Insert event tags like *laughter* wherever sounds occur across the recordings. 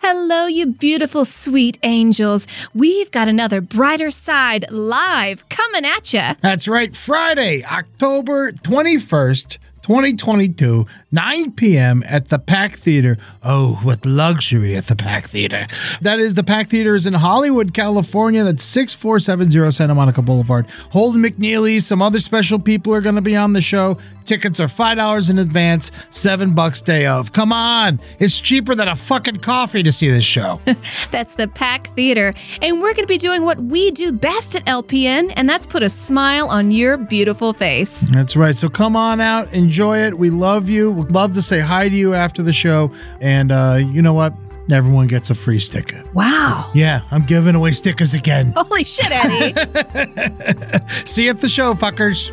Hello, you beautiful, sweet angels. We've got another Brighter Side live coming at you. That's right, Friday, October 21st, 2022, 9 p.m. at the Pack Theater. Oh, what luxury at the Pack Theater. That is, the Pack Theater is in Hollywood, California. That's 6470 Santa Monica Boulevard. Holden McNeely, some other special people are going to be on the show. Tickets are $5 in advance, 7 bucks day of. Come on, it's cheaper than a fucking coffee to see this show. *laughs* That's the Pack Theater. And we're going to be doing what we do best at LPN, and that's put a smile on your beautiful face. That's right. So come on out, enjoy it. We love you. We'd love to say hi to you after the show. And uh, you know what? Everyone gets a free sticker. Wow. Yeah, I'm giving away stickers again. Holy shit, Eddie. *laughs* See you at the show, fuckers.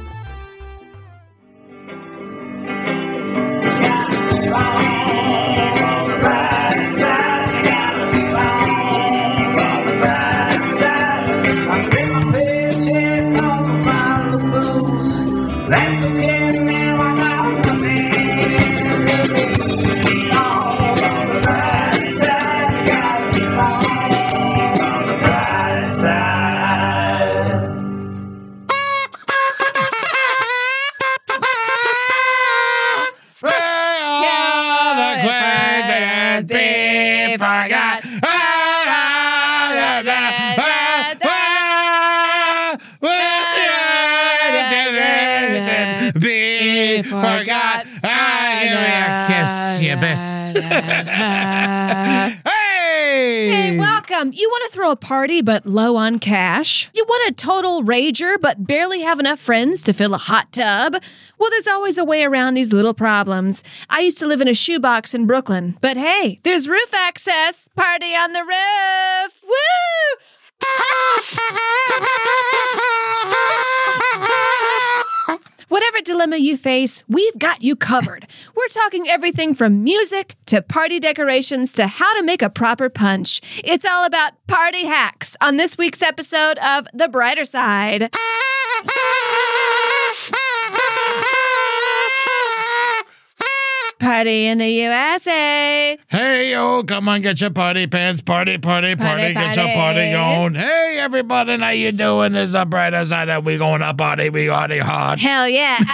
I kiss *laughs* Hey! Hey, welcome. You want to throw a party but low on cash? You want a total rager but barely have enough friends to fill a hot tub? Well, there's always a way around these little problems. I used to live in a shoebox in Brooklyn, but hey, there's roof access. Party on the roof. Woo! *laughs* Whatever dilemma you face, we've got you covered. We're talking everything from music to party decorations to how to make a proper punch. It's all about party hacks on this week's episode of The Brighter Side. *laughs* Party in the USA. Hey, yo, come on, get your party pants. Party, party, party, Party, get your party on. Hey, everybody, how you doing? Is the brighter side that we going to party. We party hard. Hell yeah. *laughs*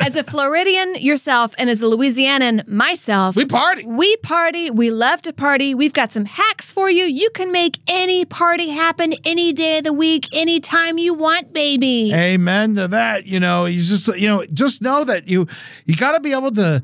as a Floridian yourself and as a Louisianan myself, We party. We party. We love to party. We've got some hacks for you. You can make any party happen any day of the week, anytime you want, baby. Amen to that. You know, you just you know, just know that you you got to be able to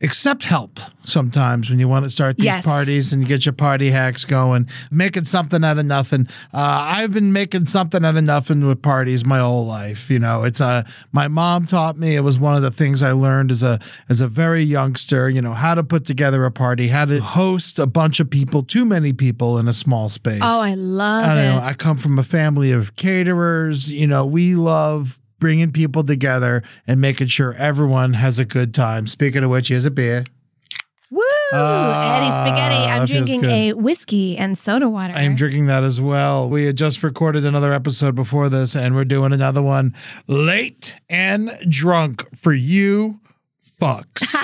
accept help sometimes when you want to start these Yes. parties and get your party hacks going. Making something out of nothing. Uh, I've been making something out of nothing with parties my whole life. You know, it's a my mom taught me. It was one of the things I learned as a as a very youngster. You know, how to put together a party, how to host a bunch of people, too many people in a small space. Oh, I love I don't it. know. I come from a family of caterers. You know, we love bringing people together and making sure everyone has a good time. Speaking of which, here's a beer. Woo! Ah, Eddie Spaghetti. I'm drinking good. a whiskey and soda water. I am drinking that as well. We had just recorded another episode before this, and we're doing another one late and drunk for you fucks.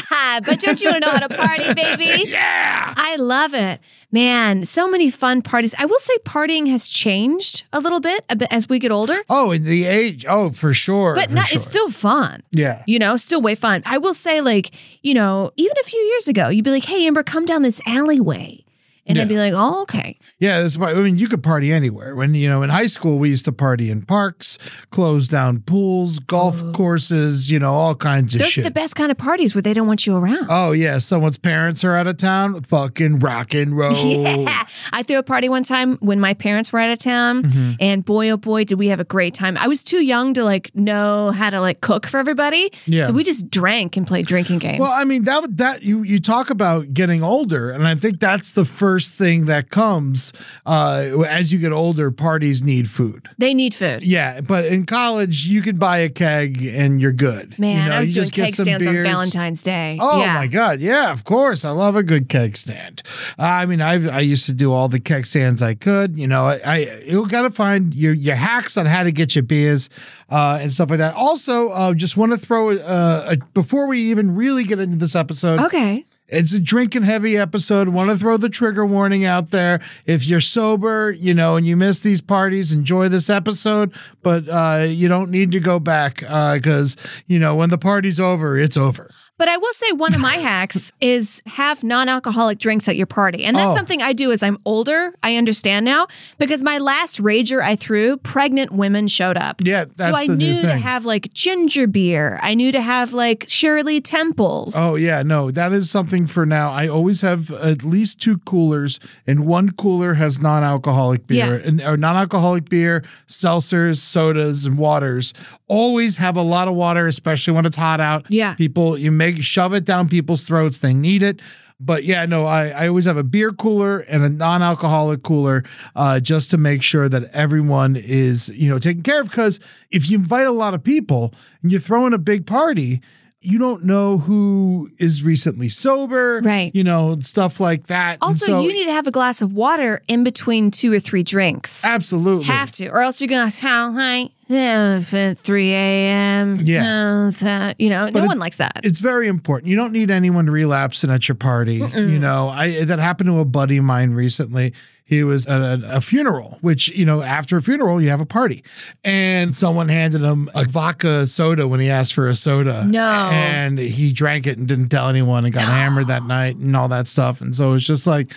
*laughs* but don't you want to know how to party, baby? *laughs* yeah. I love it. Man, so many fun parties. I will say partying has changed a little bit, as we get older, Oh, in the age. Oh, for sure. but for not, sure. it's still fun. Yeah. You know, still way fun. I will say, like, you know, even a few years ago, you'd be like, hey, Amber, come down this alleyway. And Yeah. I'd be like, oh, okay. Yeah, that's why. I mean, you could party anywhere. When you know, in high school, we used to party in parks, closed down pools, golf courses. You know, all kinds of Those shit. are the best kind of parties where they don't want you around. oh yeah, someone's parents are out of town. Fucking rock and *laughs* roll. Yeah. I threw a party one time when my parents were out of town Mm-hmm. and boy oh boy did we have a great time. I was too young to like know how to like cook for everybody. Yeah. So we just drank and played drinking games. Well, I mean that that you you talk about getting older, and I think that's the first thing that comes uh, as you get older. Parties need food. they need food. Yeah, but in college you could buy a keg and you're good. Man, You know, I was doing keg stands on. Valentine's Day. Oh yeah. my god, yeah, of course. I love a good keg stand. I mean, I I used to do all the keg stands I could. You know, I, I you got to find your your hacks on how to get your beers uh, and stuff like that. Also, uh, just want to throw uh, a, before we even really get into this episode. Okay. It's a drinking heavy episode. Want to throw the trigger warning out there. If you're sober, you know, and you miss these parties, enjoy this episode, but uh, you don't need to go back because, you know, when the party's over, it's over. But I will say one of my *laughs* hacks is have non-alcoholic drinks at your party. And that's Oh. something I do as I'm older. I understand now because my last rager I threw, pregnant women showed up. Yeah, so I knew to have like ginger beer. I knew to have like Shirley Temples. Oh yeah, no, that is something for now. I always have at least two coolers, and one cooler has non-alcoholic beer Yeah. and or non-alcoholic beer, seltzers, sodas, and waters. Always have a lot of water, especially when it's hot out. Yeah. people, you make shove it down people's throats. They need it. But yeah, no, I, I always have a beer cooler and a non-alcoholic cooler, uh, just to make sure that everyone is, you know, taken care of. Because if you invite a lot of people and you're throwing a big party, you don't know who is recently sober, Right. You know, stuff like that. Also, so- you need to have a glass of water in between two or three drinks. absolutely Have to, or else you're gonna how high at three a.m. Yeah. uh, that- you know, no it- one likes that. it's very important. You don't need anyone relapsing at your party. You know, I that happened to a buddy of mine recently. He was at a, a funeral, which you know, after a funeral, you have a party, and someone handed him a vodka soda when he asked for a soda. No. and he drank it and didn't tell anyone and got hammered that *gasps* night and all that stuff. And so it's just like.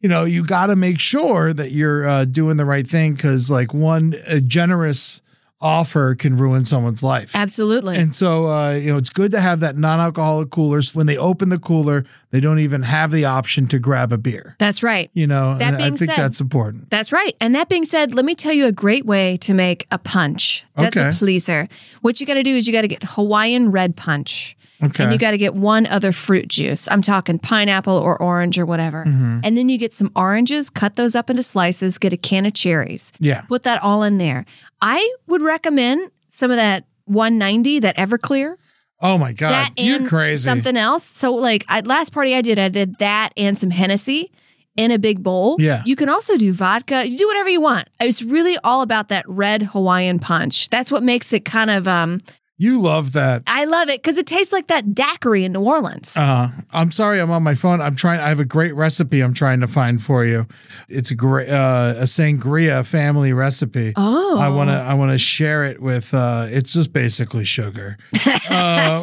You know, you got to make sure that you're uh, doing the right thing because, like, one a generous offer can ruin someone's life. Absolutely. And so, uh, you know, it's good to have that non-alcoholic cooler. So when they open the cooler, they don't even have the option to grab a beer. That's right. You know, That and I being think said- that's important. That's right. And that being said, let me tell you a great way to make a punch. That's Okay. a pleaser. What you got to do is you got to get Hawaiian red punch. Okay. And you got to get one other fruit juice. I'm talking pineapple or orange or whatever. Mm-hmm. And then you get some oranges, cut those up into slices, get a can of cherries. Yeah. Put that all in there. I would recommend some of that 190, that Everclear. Oh my God, that you're crazy. something else. So like I, last party I did, I did that and some Hennessy in a big bowl. Yeah. You can also do vodka. You do whatever you want. It's really all about that red Hawaiian punch. That's what makes it kind of um You love that. I love it because it tastes like that daiquiri in New Orleans. Uh, I'm sorry, I'm on my phone. I'm trying. I have a great recipe. I'm trying to find for you. It's a great uh, a sangria family recipe. Oh. I want to I want to share it with. Uh, it's just basically sugar, *laughs* uh,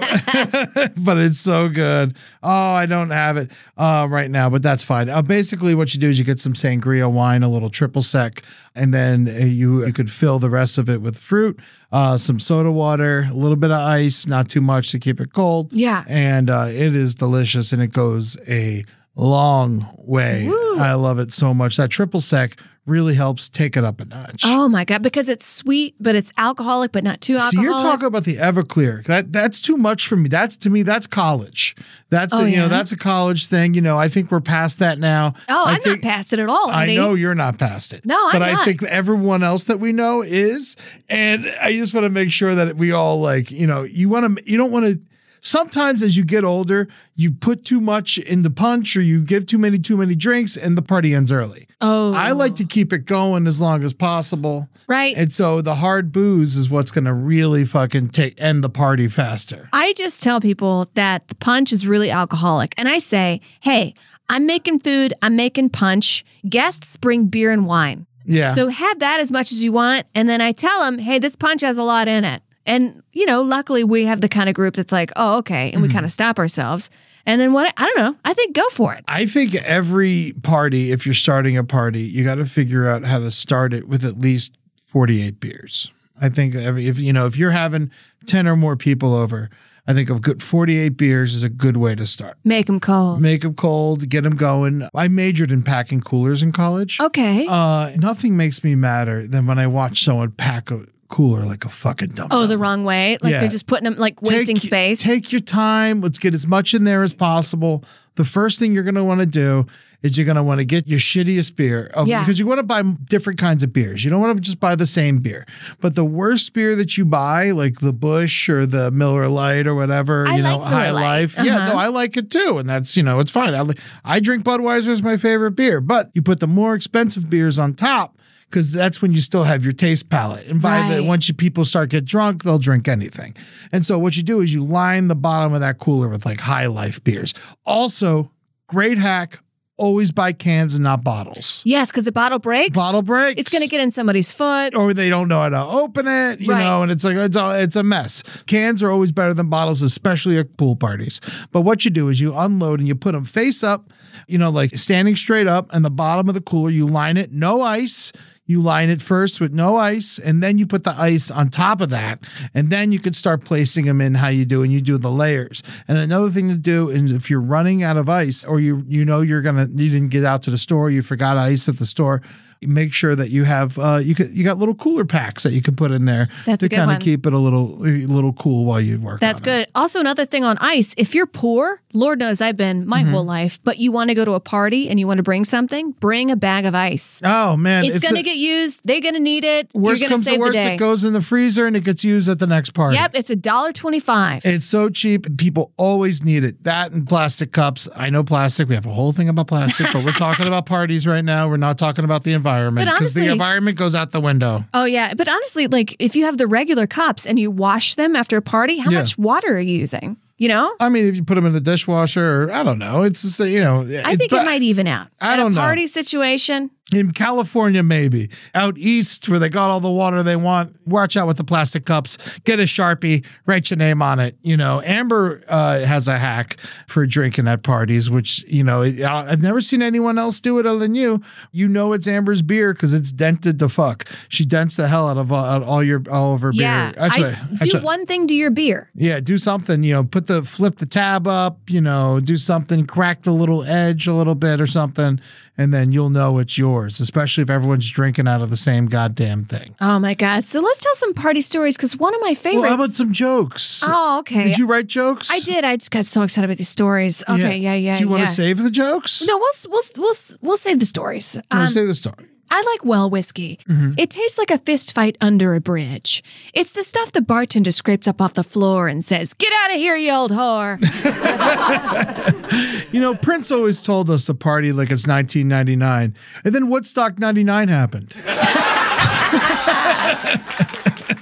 *laughs* but it's so good. Oh, I don't have it uh, right now, but that's fine. Uh, basically, what you do is you get some sangria wine, a little triple sec, and then uh, you you could fill the rest of it with fruit, uh, some soda water, a little bit of ice, not too much to keep it cold. Yeah. and uh, it is delicious, and it goes a long way. Woo. I love it so much. That triple sec really helps take it up a notch. Oh my god! Because it's sweet, but it's alcoholic, but not too So you're talking about the Everclear. That that's too much for me. That's to me. That's college. That's Oh, a, you yeah? know that's a college thing. You know I think we're past that now. oh, I I'm think, not past it at all. I know you're not past it. No, I'm but I think everyone else that we know is, and I just want to make sure that we all like you know you want to you don't want to. Sometimes as you get older, you put too much in the punch or you give too many too many drinks and the party ends early. Oh, I like to keep it going as long as possible. right. And so the hard booze is what's going to really fucking take end the party faster. I just tell people that the punch is really alcoholic. And I say, hey, I'm making food, I'm making punch. Guests bring beer and wine. Yeah. So have that as much as you want. And then I tell them, hey, this punch has a lot in it. And, you know, luckily we have the kind of group that's like, oh, okay. And we kind of stop ourselves. And then what? I don't know. I think go for it. I think every party, if you're starting a party, you got to figure out how to start it with at least 48 beers. I think every, if you know if you're having 10 or more people over, I think a good 48 beers is a good way to start. Make them cold. Make them cold, get them going. I majored in packing coolers in college. Okay. Uh, nothing makes me madder than when I watch someone pack a cooler like a fucking dumb. oh, the wrong way. Like Yeah. they're just putting them like wasting Take- space. Take your time. Let's get as much in there as possible. The first thing you're going to want to do is you're going to want to get your shittiest beer uh, Yeah. because you want to buy different kinds of beers. You don't want to just buy the same beer. But the worst beer that you buy, like the Busch or the Miller Lite or whatever, I you know, like Miller High Lite. Life. Yeah, Uh-huh. no, I like it too, and that's you know, it's fine. I, li- I drink Budweiser as my favorite beer, but you put the more expensive beers on top. Because that's when you still have your taste palate. and by the Right. once you people start get drunk, they'll drink anything. And so what you do is you line the bottom of that cooler with like high life beers. Also, great hack, always buy cans and not bottles. yes, because the bottle breaks. Bottle breaks. It's going to get in somebody's foot. or they don't know how to open it, you Right. know, and it's like it's a, it's a mess. Cans are always better than bottles, especially at pool parties. But what you do is you unload and you put them face up, you know, like standing straight up, and the bottom of the cooler you line it, no ice. You line it first with no ice, and then you put the ice on top of that, and then you can start placing them in how you do, and you do the layers. And another thing to do is if you're running out of ice, or you you know you're gonna you didn't get out to the store, you forgot ice at the store, make sure that you have uh you could you got little cooler packs that you can put in there That's to kind of keep it a little a little cool while you work. That's on it. good. Also, another thing on ice, if you're poor, Lord knows I've been my Mm-hmm. whole life, but you want to go to a party and you want to bring something, bring a bag of ice. Oh man, It's, going to the- get used. They're going to need it. worst You're comes to to worst. It goes in the freezer and it gets used at the next party. Yep, it's a dollar twenty-five. It's so cheap. People always need it. That and plastic cups. I know plastic. We have a whole thing about plastic, but we're talking *laughs* about parties right now. We're not talking about the environment But because the environment goes out the window. Oh yeah, but honestly, like if you have the regular cups and you wash them after a party, how Yeah. much water are you using? You know, I mean, if you put them in the dishwasher, or I don't know. It's just you know. I think it might even out. I At don't a know. party situation. In California, maybe out east where they got all the water they want. Watch out with the plastic cups. Get a sharpie, write your name on it. You know, Amber uh, has a hack for drinking at parties, which you know I've never seen anyone else do it other than you. You know, it's Amber's beer because it's dented to fuck. She dents the hell out of all, out all your all of her Yeah, beer. That's I do what- one thing to your beer. yeah, do something, you know, put the flip the tab up, you know, do something, crack the little edge a little bit or something, and then you'll know it's yours, especially if everyone's drinking out of the same goddamn thing. Oh my god! So let's tell some party stories because one of my favorites. Well, how about some jokes? oh, okay. Did you write jokes? I did. I just got so excited about these stories. Okay, yeah, yeah. Do you want yeah. to save the jokes? No, we'll we'll we'll we'll save the stories. Um, save the story? I like well whiskey. Mm-hmm. It tastes like a fist fight under a bridge. It's the stuff the bartender scrapes up off the floor and says, "Get out of here, you old whore." *laughs* You know, Prince always told us to party like it's 1999, and then Woodstock 99 happened. *laughs*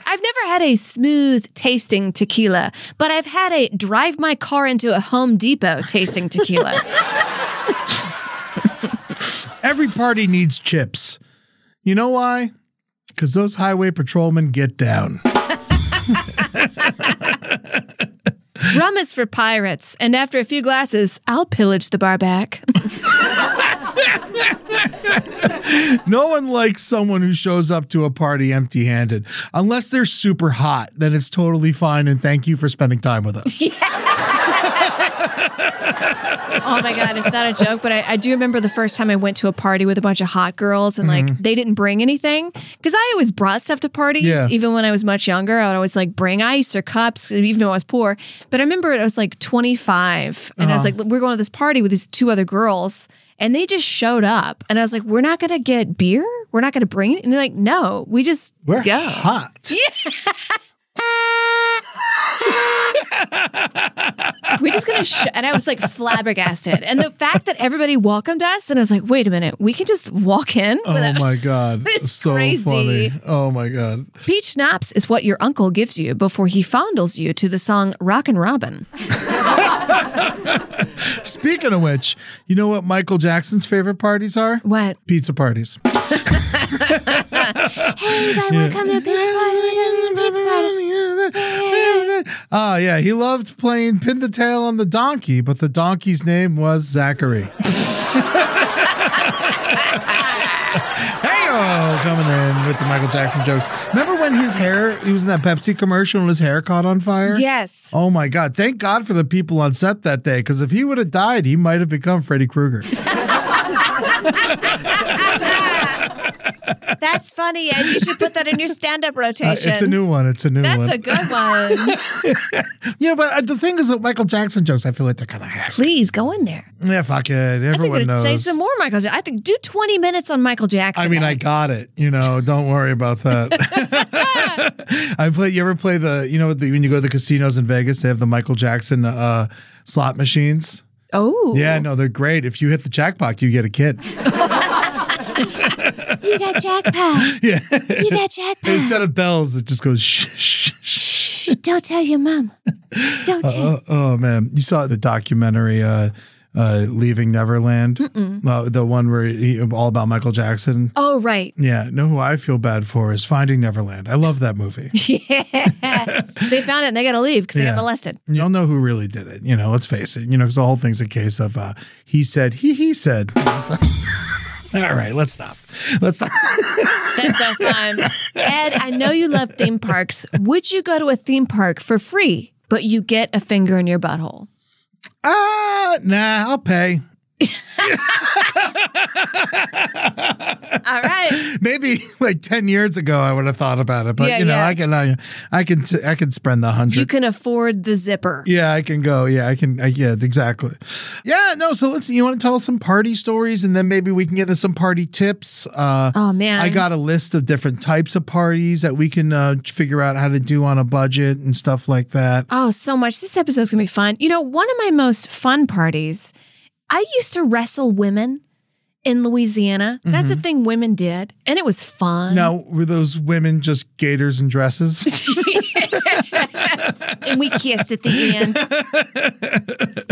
I've never had a smooth tasting tequila, but I've had a drive my car into a Home Depot tasting tequila. *laughs* Every party needs chips. You know why? Because those highway patrolmen get down. Rum is for pirates, and after a few glasses, I'll pillage the bar back. *laughs* No one likes someone who shows up to a party empty handed. Unless they're super hot, then it's totally fine. And thank you for spending time with us. *laughs* *laughs* Oh my god, it's not a joke, but I, I do remember the first time I went to a party with a bunch of hot girls and like mm-hmm. they didn't bring anything because I always brought stuff to parties. Yeah. Even when I was much younger, I would always like bring ice or cups, even though I was poor. But I remember I was like 25 and I was uh-huh. like, we're going to this party with these two other girls. And they just showed up, and I was like, "We're not gonna get beer. We're not gonna bring it." And they're like, "No, we just We're go." hot. *laughs* *laughs* We're just gonna, sh-. and I was like flabbergasted. And the fact that everybody welcomed us, and I was like, wait a minute, we can just walk in. Oh without-" my God. *laughs* It's so crazy. funny. Oh my God. Peach schnapps is what your uncle gives you before he fondles you to the song "Rockin' Robin." *laughs* Speaking of which, you know what Michael Jackson's favorite parties are? What? Pizza parties. Hey, I want to come to a pizza party. Oh yeah, he loved playing pin the tail on the donkey, but the donkey's name was Zachary. *laughs* hey coming in with the Michael Jackson jokes. Remember when his hair? He was in that Pepsi commercial and his hair caught on fire. Yes. Oh my God! Thank God for the people on set that day, because if he would have died, he might have become Freddy Krueger. *laughs* That's funny, and you should put that in your stand-up rotation. *laughs* Uh, it's a new one. It's a new That's one. That's a good one. *laughs* yeah, but uh, the thing is that Michael Jackson jokes, I feel like they're kind of hack. Please go in there. Yeah, fuck it. I think Everyone knows. say some more Michael Jackson. I think do 20 minutes on Michael Jackson. I mean, I got it. You know, don't worry about that. *laughs* I play. You ever play the? You know, the, when you go to the casinos in Vegas, they have the Michael Jackson uh, slot machines. Oh. Yeah, no, they're great. If you hit the jackpot, you get a kid. You got jackpot. *laughs* Yeah. You got jackpot. Instead of bells, it just goes shh, shh, shh. Don't tell your mom. Don't tell. Oh, oh man, you saw the documentary uh, uh, "Leaving Neverland," uh, the one where he all about Michael Jackson. oh, right. Yeah, know who I feel bad for is Finding Neverland. I love that movie. *laughs* Yeah. they found it and they got to leave because they Yeah. got molested. You don't know who really did it. You know, let's face it. You know, because the whole thing's a case of uh, he said, he he said. *laughs* All right, let's stop. Let's stop. That's so fun. Ed, I know you love theme parks. Would you go to a theme park for free, but you get a finger in your butthole? Ah, nah, I'll pay. All right. Maybe like ten years ago, I would have thought about it, but Yeah, you know, yeah. I can, I, I can, t- I can spend the hundred. You can afford the zipper. Yeah, I can go. Yeah, I can. I, yeah, exactly. Yeah, no. So let's. You want to tell us some party stories, and then maybe we can get into some party tips. Uh, Oh, man. I got a list of different types of parties that we can uh, figure out how to do on a budget and stuff like that. Oh, so much. This episode's going to be fun. You know, one of my most fun parties, I used to wrestle women in Louisiana. That's a mm-hmm. thing women did, and it was fun. Now, were those women just gators and dresses? *laughs* *laughs* and we kissed at the end.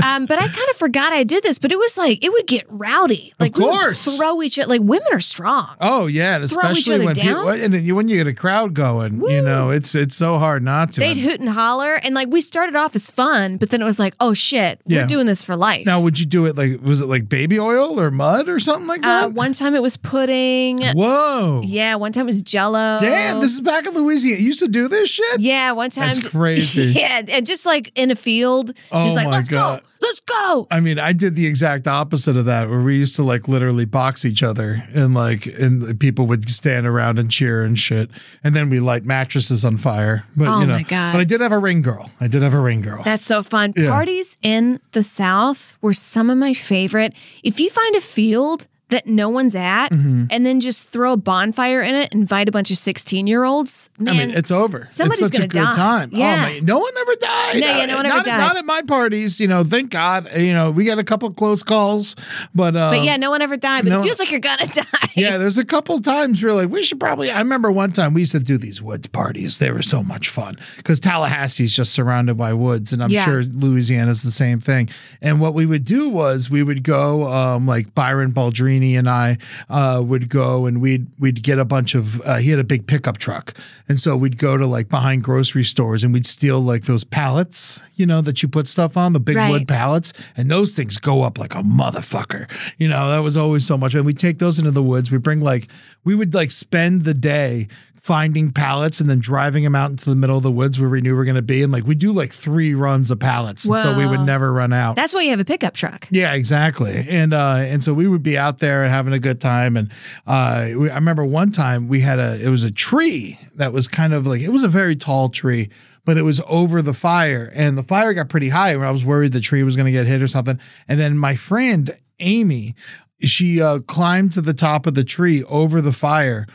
um, but I kind of forgot I did this, but it was like, it would get rowdy. Like, we would course. throw each other, like, women are strong. oh yeah, and Throw each especially other when down? people, and you- when you get a crowd going, you know, it's it's so hard not to. They'd hoot and holler. And like, we started off as fun, but then it was like, oh shit, Yeah. we're doing this for life. now, would you do it like was it like baby oil or mud or something like uh, that? one time it was pudding. Whoa. Yeah, one time it was jello. Damn, this is back in Louisiana. You used to do this shit? Yeah, one time. That's *laughs* crazy. Yeah, and just like in a field, Oh just like my let's God. go, let's go. I mean, I did the exact opposite of that, where we used to like literally box each other, and like, and people would stand around and cheer and shit, and then we light mattresses on fire. But Oh you know, my God. but I did have a ring girl. I did have a ring girl. That's so fun. Yeah. Parties in the South were some of my favorite. If you find a field that no one's at Mm-hmm. and then just throw a bonfire in it, invite a bunch of 16 year olds, I mean, it's over. somebody's it's such a gonna good die. time. Yeah. Oh my, no one ever died. No, yeah, no one ever not, died. Not at my parties, you know. Thank God. You know, we got a couple close calls, but uh, but yeah, no one ever died, but no- it feels like you're gonna *laughs* die. Yeah, there's a couple times where like we should probably. I remember one time we used to do these woods parties. They were so much fun because Tallahassee's just surrounded by woods, and I'm Yeah. sure Louisiana's the same thing. And what we would do was we would go, um, like Byron Baldrini and I uh, would go, and we'd we'd get a bunch of. Uh, he had a big pickup truck, and so we'd go to like behind grocery stores, and we'd steal like those pallets, you know, that you put stuff on, the big Right. wood pallets, and those things go up like a motherfucker. You know, that was always so much. And we take those into the woods. We bring like we would like spend the day finding pallets and then driving them out into the middle of the woods where we knew we were going to be. And like we do like three runs of pallets, and so we would never run out. That's why you have a pickup truck. Yeah, exactly. And uh and so we would be out there and having a good time and uh we, I remember one time we had a it was a tree that was kind of like it was a very tall tree but it was over the fire and the fire got pretty high and I was worried the tree was going to get hit or something and then my friend Amy she uh climbed to the top of the tree over the fire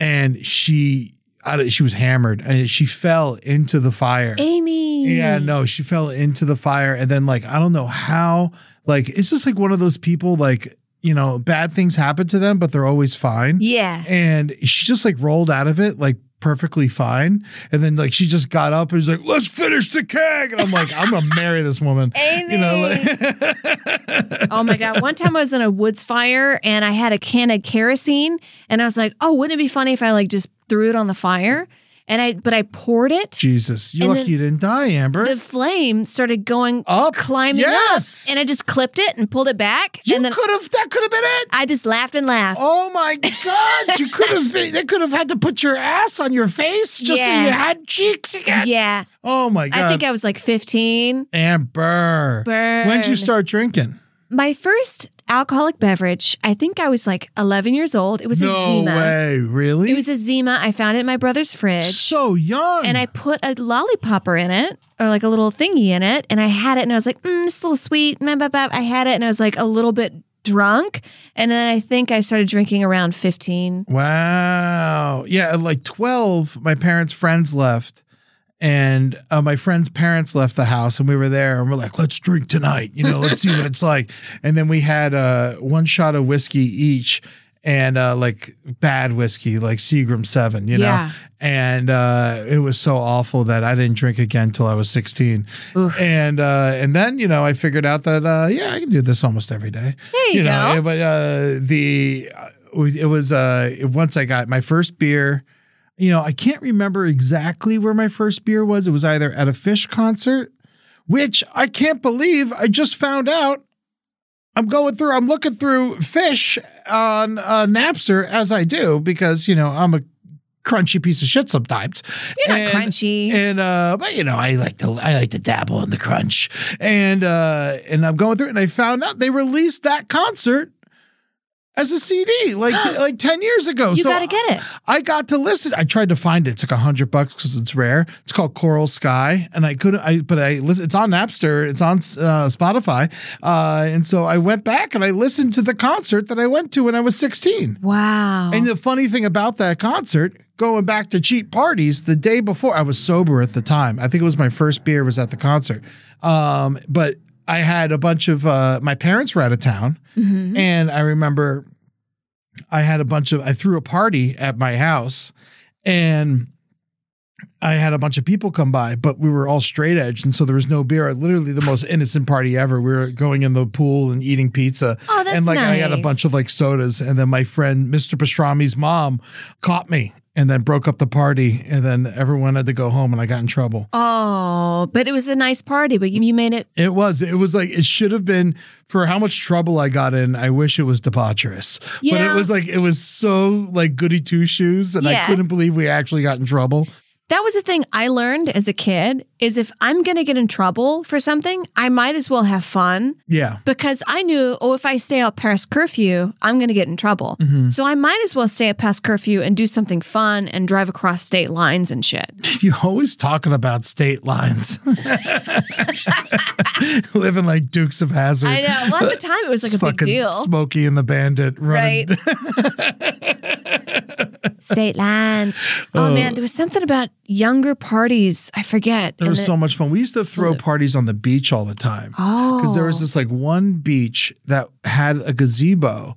and she I she was hammered and she fell into the fire. Amy. Yeah, no, she fell into the fire and then like I don't know how like it's just like one of those people like you know bad things happen to them but they're always fine. Yeah. And she just like rolled out of it like perfectly fine and then like she just got up and was like let's finish the keg and I'm like I'm to *laughs* marry this woman. You know like *laughs* Oh my God. One time I was in a woods fire and I had a can of kerosene and I was like, oh, wouldn't it be funny if I like just threw it on the fire? And I but I poured it. Jesus, you lucky you didn't die, Amber. The flame started going Up? climbing Yes. up, and I just clipped it and pulled it back, you could have. That could have been it. I just laughed and laughed. Oh my *laughs* God! You could have. Been, they could have had to put your ass on your face just so Yeah. you had cheeks again. Yeah, Oh my God! I think I was like 15. Amber. Burn. When'd you start drinking? My first alcoholic beverage, I think I was like 11 years old. It was a no Zima. way! Really? It was a Zima. I found it in my brother's fridge. so young. and I put a lollipopper in it, or like a little thingy in it, and I had it, and I was like, mm, "It's a little sweet." I had it, and I was like a little bit drunk, and then I think I started drinking around fifteen. Wow. Yeah, at like 12, my parents' friends left. And uh, my friend's parents left the house, and we were there, and we're like, "Let's drink tonight, you know, let's see what it's like." And then we had uh, one shot of whiskey each, and uh, like bad whiskey, like Seagram Seven, you know. Yeah. And uh, it was so awful that I didn't drink again till I was sixteen. And uh, and then you know I figured out that uh, yeah, I can do this almost every day. There you know, go. but uh, the it was uh once I got my first beer. You know, I can't remember exactly where my first beer was. It was either at a Phish concert, which I can't believe I just found out. I'm going through. I'm looking through Phish on uh, Napster as I do because you know I'm a crunchy piece of shit sometimes. You're not crunchy. And uh, but you know, I like to I like to dabble in the crunch. And uh and I'm going through it and I found out they released that concert as a CD like *gasps* like 10 years ago. So you so got to get it. I got to listen. I tried to find it. It's like a hundred bucks because it's rare. It's called Coral Sky, and I couldn't. I but I listen. It's on Napster. It's on uh, Spotify, uh, and so I went back and I listened to the concert that I went to when I was sixteen. Wow. And the funny thing about that concert, going back to cheap parties, the day before I was sober at the time. I think it was my first beer was at the concert. Um, but I had a bunch of uh, my parents were out of town, and I remember I had a bunch of I threw a party at my house, and I had a bunch of people come by, but we were all straight edge, and so there was no beer. Literally the most innocent party ever. We were going in the pool and eating pizza. Oh, that's and like I had a bunch of like sodas, and then my friend Mr. Pastrami's mom caught me and then broke up the party, and then everyone had to go home, and I got in trouble. oh, but it was a nice party. But you, you made it. It was. It was like it should have been for how much trouble I got in. I wish it was debaucherous, but it was like it was so like goody two shoes, and I couldn't believe we actually got in trouble. That was the thing I learned as a kid. Is if I'm gonna get in trouble for something, I might as well have fun. Yeah, because I knew, oh, if I stay out past curfew, I'm going to get in trouble. Mm-hmm. So I might as well stay out past curfew and do something fun and drive across state lines and shit. *laughs* you're always talking about state lines, *laughs* living like Dukes of Hazzard. I know. Well, at the time, it was like It's a big deal. Smokey and the Bandit, running. Right. *laughs* state lines. Oh, man, there was something about younger parties. I forget. It was so much fun. We used to throw parties on the beach all the time. Oh. Because there was this oh. like one beach that had a gazebo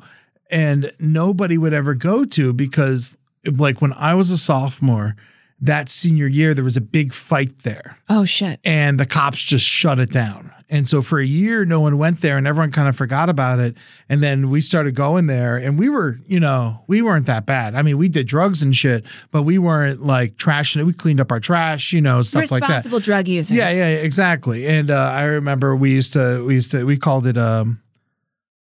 and nobody would ever go to because like when I was a sophomore, that senior year, there was a big fight there Oh, shit. and the cops just shut it down. And so for a year, no one went there and everyone kind of forgot about it. And then we started going there and we were, you know, we weren't that bad. I mean, we did drugs and shit, but we weren't like trashing it. We cleaned up our trash, you know, stuff like that. Responsible drug users. Yeah, yeah, exactly. And uh, I remember we used to, we used to, we called it um,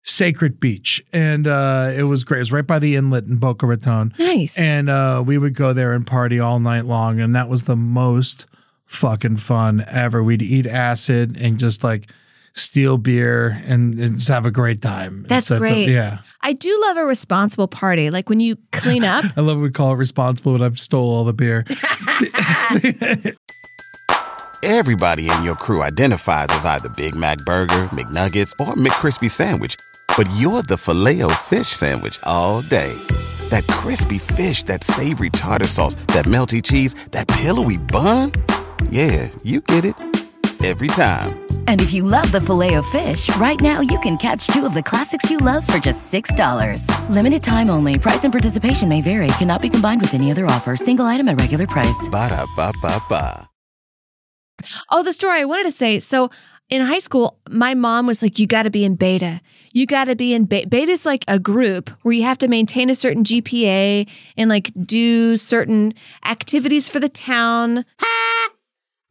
Sacred Beach, and uh, it was great. It was right by the inlet in Boca Raton, Nice. and uh, we would go there and party all night long, and that was the most fucking fun ever. We'd eat acid and just like steal beer and, and just have a great time. That's Instead of- great. yeah, I do love a responsible party. Like when you clean up. *laughs* I love we call it responsible, but I've stole all the beer. *laughs* Everybody in your crew identifies as either Big Mac Burger, McNuggets, or McCrispy Sandwich. But you're the filet fish Sandwich all day. That crispy fish, that savory tartar sauce, that melty cheese, that pillowy bun. Yeah, you get it. Every time. And if you love the filet of fish, right now you can catch two of the classics you love for just $6. Limited time only. Price and participation may vary. Cannot be combined with any other offer. Single item at regular price. Ba-da-ba-ba-ba. Oh, the story I wanted to say. So in high school, my mom was like, you got to be in beta. You got to be in beta. Beta is like a group where you have to maintain a certain GPA and like do certain activities for the town.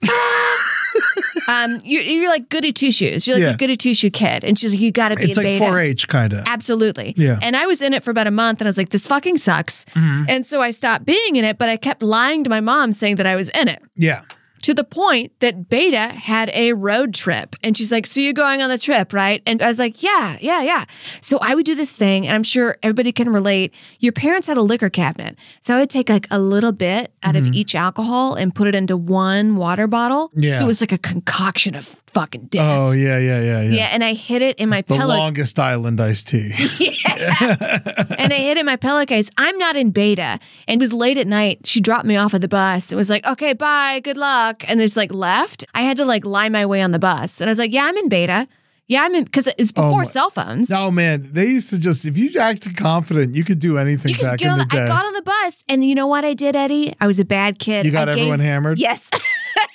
*laughs* um, you're, you're like goody two shoes. You're like Yeah. a goody two shoe kid. And she's like, you got to be It's in like beta. 4-H kind of. Absolutely. Yeah. And I was in it for about a month and I was like, this fucking sucks. And so I stopped being in it, but I kept lying to my mom saying that I was in it Yeah. To the point that Beta had a road trip. And she's like, So you're going on the trip, right? And I was like, Yeah, yeah, yeah. So I would do this thing, and I'm sure everybody can relate. Your parents had a liquor cabinet. So I would take like a little bit out of mm-hmm. each alcohol and put it into one water bottle. Yeah. So it was like a concoction of fucking death. Oh yeah, yeah, yeah, yeah. yeah. And I hid it in my The longest island iced tea. *laughs* yeah, and I hid it in my pillow case. I'm not in beta. And it was late at night. She dropped me off at the bus. It was like, okay, bye, good luck. And just like left. I had to like lie my way on the bus. And I was like, yeah, I'm in beta. Yeah, I'm in because it's oh before my- cell phones. oh man, they used to just if you acted confident, you could do anything you back get in on the the, day. I got on the bus, and you know what I did, Eddie? I was a bad kid. You got I everyone hammered? Yes, *laughs*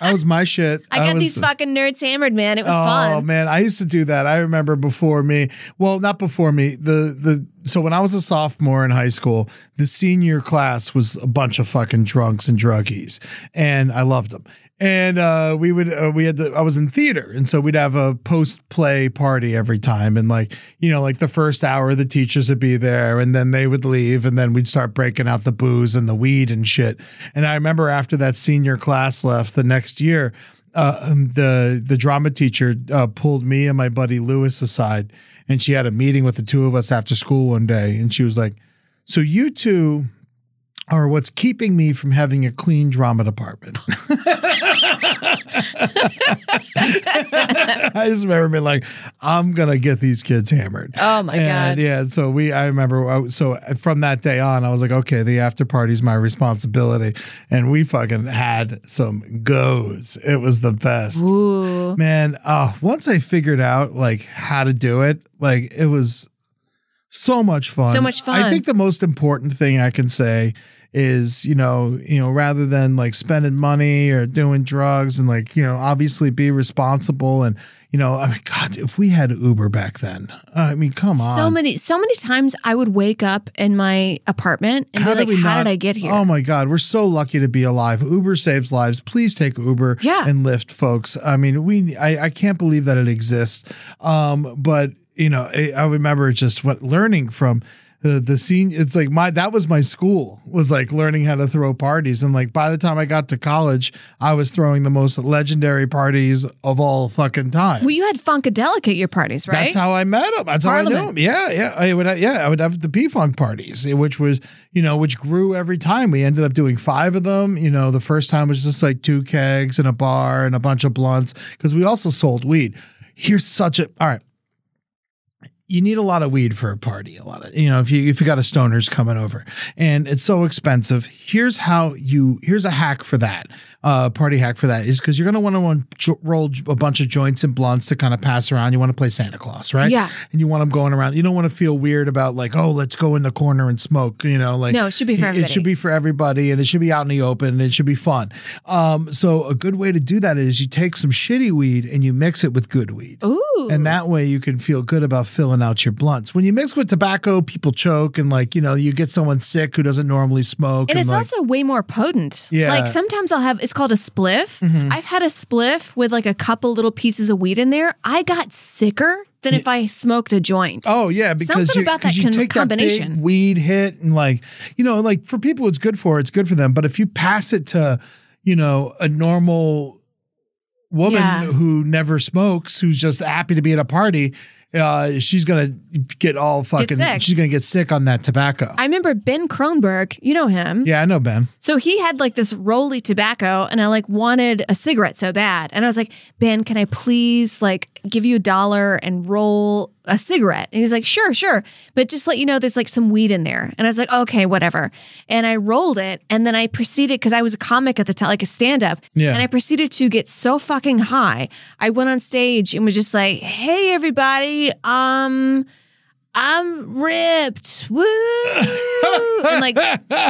that was my shit. *laughs* I got was- these fucking nerds hammered, man. It was oh fun. Oh man, I used to do that. I remember before me. Well, not before me. The the so when I was a sophomore in high school, the senior class was a bunch of fucking drunks and druggies, and I loved them. And uh, we would uh, we had the, I was in theater, and so we'd have a post play party every time, and like you know like the first hour the teachers would be there, and then they would leave, and then we'd start breaking out the booze and the weed and shit. And I remember after that senior class left the next year uh, um, the the drama teacher uh, pulled me and my buddy Lewis aside, and she had a meeting with the two of us after school one day, and she was like, "So you two are what's keeping me from having a clean drama department." *laughs* I just remember being like, "I'm gonna get these kids hammered." Oh my And, god. Yeah, so we I remember so from that day on I was like, okay, the after party's my responsibility, and we fucking had some goes. It was the best, Ooh. man. Uh, once I figured out like how to do it, like it was so much fun. So much fun. I think the most important thing I can say is you know you know rather than like spending money or doing drugs and like you know obviously be responsible and you know I mean God if we had Uber back then I mean come on So many, so many times I would wake up in my apartment and be like, "How did I get here?" Oh my God, we're so lucky to be alive. Uber saves lives. Please take Uber Yeah. and Lyft, folks. I mean, we I, I can't believe that it exists. Um, but you know, I, I remember just what learning from the the scene. It's like my that was my school was like learning how to throw parties, and like by the time I got to college, I was throwing the most legendary parties of all fucking time. Well, you had Funkadelic at your parties, right? That's how I met him. That's how I knew him. Yeah, yeah. I would, yeah, I would have the P Funk parties, which was, you know, which grew every time. We ended up doing five of them. You know, the first time was just like two kegs and a bar and a bunch of blunts because we also sold weed. Here's such a all right. You need a lot of weed for a party. A lot of you know if you if you got a stoners coming over and it's so expensive. Here's how you here's a hack for that. Uh, party hack for that is because you're gonna want to roll a bunch of joints and blunts to kind of pass around. You want to play Santa Claus, right? Yeah. And you want them going around. You don't want to feel weird about like, oh, let's go in the corner and smoke. You know, like No, it should be for It should be for everybody, and it should be out in the open. And it should be fun. Um, so a good way to do that is you take some shitty weed and you mix it with good weed. Ooh. And that way you can feel good about filling out your blunts. When you mix with tobacco, people choke and like, you know, you get someone sick who doesn't normally smoke. and it's like, also way more potent. Yeah. Mm-hmm. Like sometimes I'll have it's called a spliff. I've had a spliff with like a couple little pieces of weed in there. I got sicker than if I smoked a joint. Oh yeah, because Something you, about that you con- take that combination. big weed hit and like you know like for people it's good for it's good for them. But if you pass it to you know a normal woman Yeah. who never smokes, who's just happy to be at a party, uh, she's gonna get all fucking. sick. she's gonna get sick on that tobacco. I remember Ben Kronberg, you know him. yeah, I know Ben. So he had like this roly tobacco and I like wanted a cigarette so bad. And I was like, Ben, can I please like give you a dollar and roll a cigarette? And he's like, sure, sure. But just let you know there's like some weed in there. And I was like, okay, whatever. And I rolled it and then I proceeded because I was a comic at the time, like a stand up. Yeah. And I proceeded to get so fucking high. I went on stage and was just like, hey, everybody, um, I'm ripped. Woo! and like,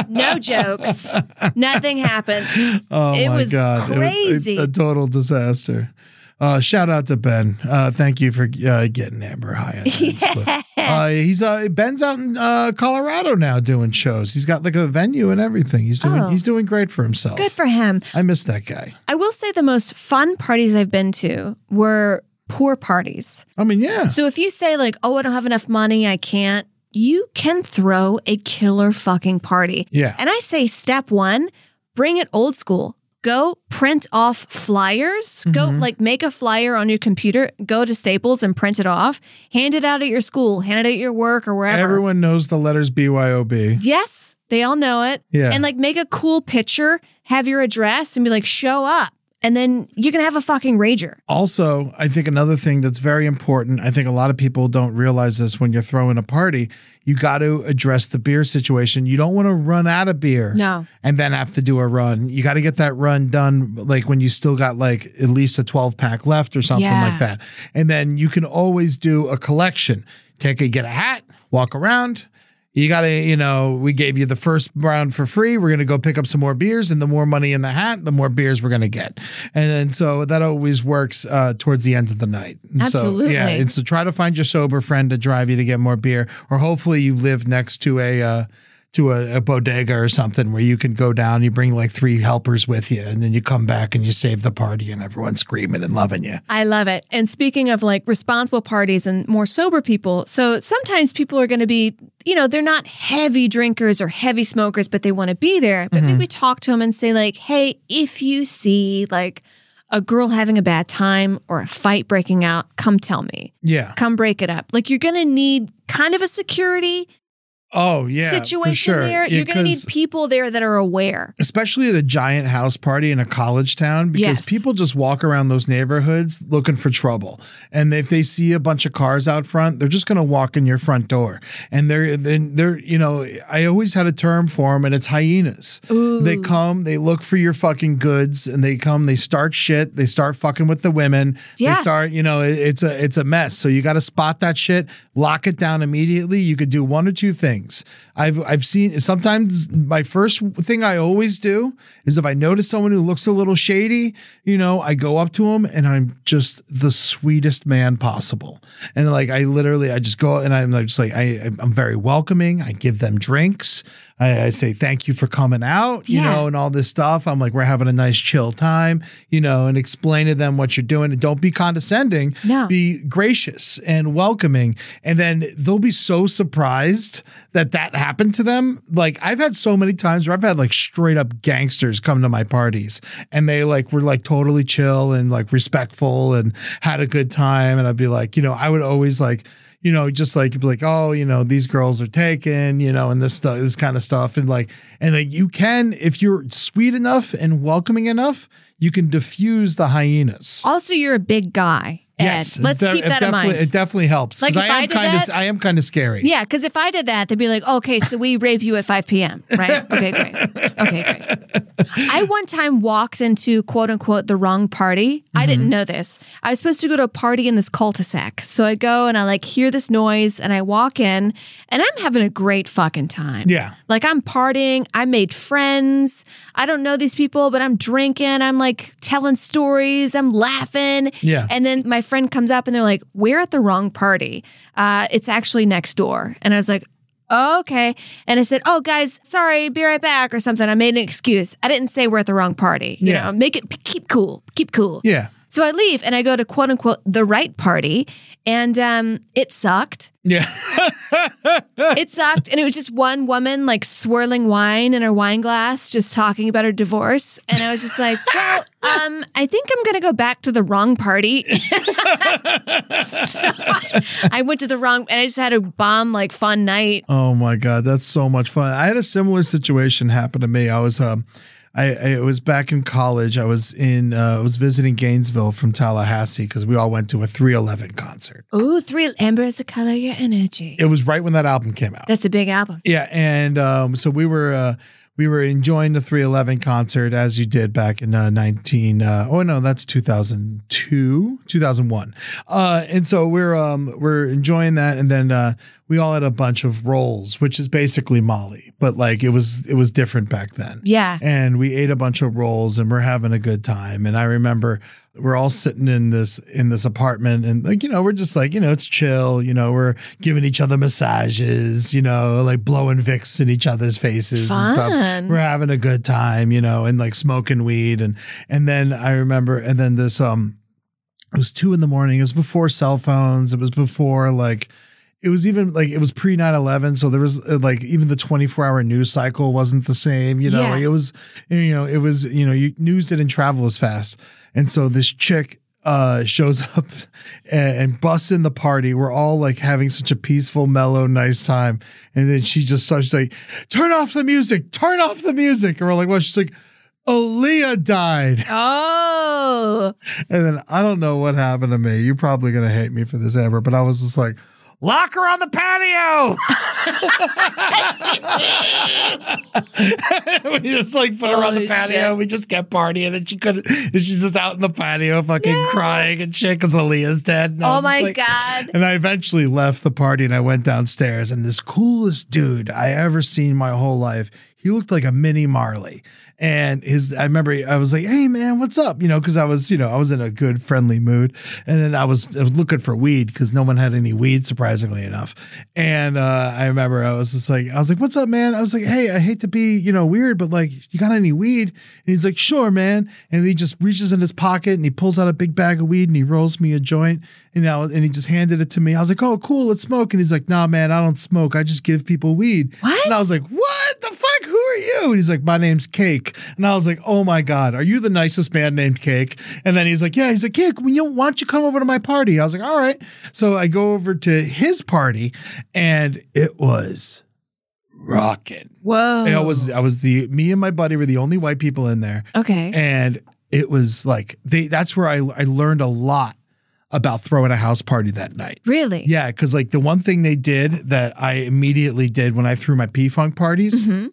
no jokes. *laughs* Nothing happened. Oh It my was god, It was crazy. a total disaster. Uh, shout out to Ben. Uh, thank you for uh, getting Amber high. yeah. *laughs* uh, he's uh, Ben's out in uh, Colorado now doing shows. He's got like a venue and everything. He's doing Oh. he's doing great for himself. Good for him. I miss that guy. I will say the most fun parties I've been to were poor parties. I mean, yeah. So if you say like, "Oh, I don't have enough money, I can't," you can throw a killer fucking party. Yeah. And I say step 1, bring it old school. Go print off flyers. Go Mm-hmm. like make a flyer on your computer, go to Staples and print it off. Hand it out at your school, hand it out at your work or wherever. Everyone knows the letters BYOB. Yes, they all know it. Yeah. And like make a cool picture, have your address, and be like, show up. And then you can have a fucking rager. Also, I think another thing that's very important, I think a lot of people don't realize this when you're throwing a party, you got to address the beer situation. You don't want to run out of beer. No. And then have to do a run. You got to get that run done like when you still got like at least a 12 pack left or something Yeah. like that. And then you can always do a collection. Take a get a hat, walk around. You got to, you know, we gave you the first round for free. We're going to go pick up some more beers, and the more money in the hat, the more beers we're going to get. And then so that always works uh, towards the end of the night. And Absolutely. So, yeah. And so try to find your sober friend to drive you to get more beer, or hopefully you live next to a, uh, to a, a bodega or something where you can go down, you bring like three helpers with you, and then you come back and you save the party, and everyone's screaming and loving you. I love it. And speaking of like responsible parties and more sober people, so sometimes people are going to be, you know, they're not heavy drinkers or heavy smokers, but they want to be there. But mm-hmm. maybe talk to them and say, like, hey, if you see like a girl having a bad time or a fight breaking out, come tell me. Yeah. Come break it up. Like, you're going to need kind of a security Oh yeah. situation sure. there. Yeah, You're going to need people there that are aware. especially at a giant house party in a college town because Yes. people just walk around those neighborhoods looking for trouble and if they see a bunch of cars out front they're just going to walk in your front door and they're then they're you know i always had a term for them and it's hyenas they come they look for your fucking goods and they come they start shit they start fucking with the women Yeah. they start you know it- it's a it's a mess so you got to spot that shit lock it down immediately you could do one or two things i've i've seen sometimes my first thing i always do is if i notice someone who looks a little shady you know i go up to them and i'm just the sweetest man possible. And like i literally i just go and i'm just like i i'm very welcoming. I give them drinks I, I say thank you for coming out, you Yeah. know, and all this stuff. I'm like, we're having a nice chill time, you know, and explain to them what you're doing. And don't be condescending. No. Be gracious and welcoming. And then they'll be so surprised that that happened to them. Like I've had so many times where I've had like straight up gangsters come to my parties and they like were like totally chill and like respectful and had a good time. And I'd be like, you know, I would always like, you know, just like be like, oh, you know, these girls are taken, you know, and this stuff, this kind of stuff, and like, and like you can, if you're sweet enough and welcoming enough, you can diffuse the hyenas. Also, you're a big guy. Yes, Let's de- keep that in mind. It definitely helps Like, because if I am kind of, I am kind of scary. Yeah, because if I did that, they'd be like, okay, so we rape you at 5 p.m., right? Okay, great. Okay, great. *laughs* I one time walked into quote unquote the wrong party. I didn't Mm-hmm. know this. I was supposed to go to a party in this cul-de-sac. So I go and I like hear this noise and I walk in and I'm having a great fucking time. Yeah. Like I'm partying. I made friends. I don't know these people, but I'm drinking. I'm like telling stories. I'm laughing. Yeah. And then my friend comes up and they're like, We're at the wrong party. Uh, it's actually next door. And I was like, "Oh, okay. And I said, Oh, guys, sorry, be right back or something. I made an excuse. I didn't say we're at the wrong party. You Yeah. know, make it keep cool. Keep cool. Yeah. So I leave and I go to quote unquote the right party. And um, it sucked. Yeah. *laughs* It sucked. And it was just one woman like swirling wine in her wine glass, just talking about her divorce. And I was just like, *laughs* well, um, I think I'm going to go back to the wrong party. *laughs* So I went to the wrong, and I just had a bomb like fun night. Oh my god, that's so much fun. I had a similar situation happen to me. I was um I, I it was back in college. I was in uh, I was visiting Gainesville from Tallahassee because we all went to a 311 concert. Ooh, three Amber is a color, your energy. It was right when that album came out. That's a big album. Yeah, and um, so we were uh, we were enjoying the 311 concert as you did back in uh, 19 uh, oh no that's 2002 2001 uh, and so we're um, we're enjoying that and then uh, we all had a bunch of rolls, which is basically Molly, but like it was it was different back then. Yeah. And we ate a bunch of rolls and we're having a good time. And I remember we're all sitting in this in this apartment and like, you know, we're just like, you know, it's chill, you know, we're giving each other massages, you know, like blowing Vicks in each other's faces and Fun. stuff. We're having a good time, you know, and like smoking weed and and then I remember and then this um it was two in the morning. It was before cell phones. It was before like it was even like it was pre 9-11 so there was uh, like even the 24 hour news cycle wasn't the same you know Yeah. like it was you know it was you know you, news didn't travel as fast and so this chick uh shows *laughs* up and, and busts in the party we're all like having such a peaceful mellow nice time and then she just starts like turn off the music turn off the music and we're like well she's like Aaliyah died. *laughs* Oh. And then I don't know what happened to me. You're probably going to hate me for this, Amber, but I was just like, lock her on the patio. *laughs* we just like put her on the patio. shit. We just kept partying and she couldn't, and she's just out in the patio fucking crying and shit because Aaliyah's dead. And Oh my like- God. And I eventually left the party and I went downstairs and this coolest dude I ever seen my whole life. He looked like a mini Marley. And his, I remember I was like, "Hey man, what's up?" You know, because I was, you know, I was in a good friendly mood, and then I was, I was looking for weed because no one had any weed, surprisingly enough. And uh, I remember I was just like, I was like, "What's up, man?" I was like, "Hey, I hate to be, you know, weird, but like, you got any weed?" And he's like, "Sure, man." And he just reaches in his pocket and he pulls out a big bag of weed and he rolls me a joint, and I was, and he just handed it to me. I was like, "Oh, cool, let's smoke." And he's like, "Nah, man, I don't smoke. I just give people weed." What? And I was like, "What the fuck? Who are you?" And he's like, "My name's Cake." And I was like, "Oh my god, are you the nicest man named Cake?" And then he's like, "Yeah." He's like, "Yeah, when you why don't you come over to my party?" I was like, "All right." So I go over to his party, and it was rocking. Whoa. And I was I was the me and my buddy were the only white people in there, Okay. and it was like they. That's where I I learned a lot about throwing a house party that night. really? Yeah, because like the one thing they did that I immediately did when I threw my P Funk parties, hmm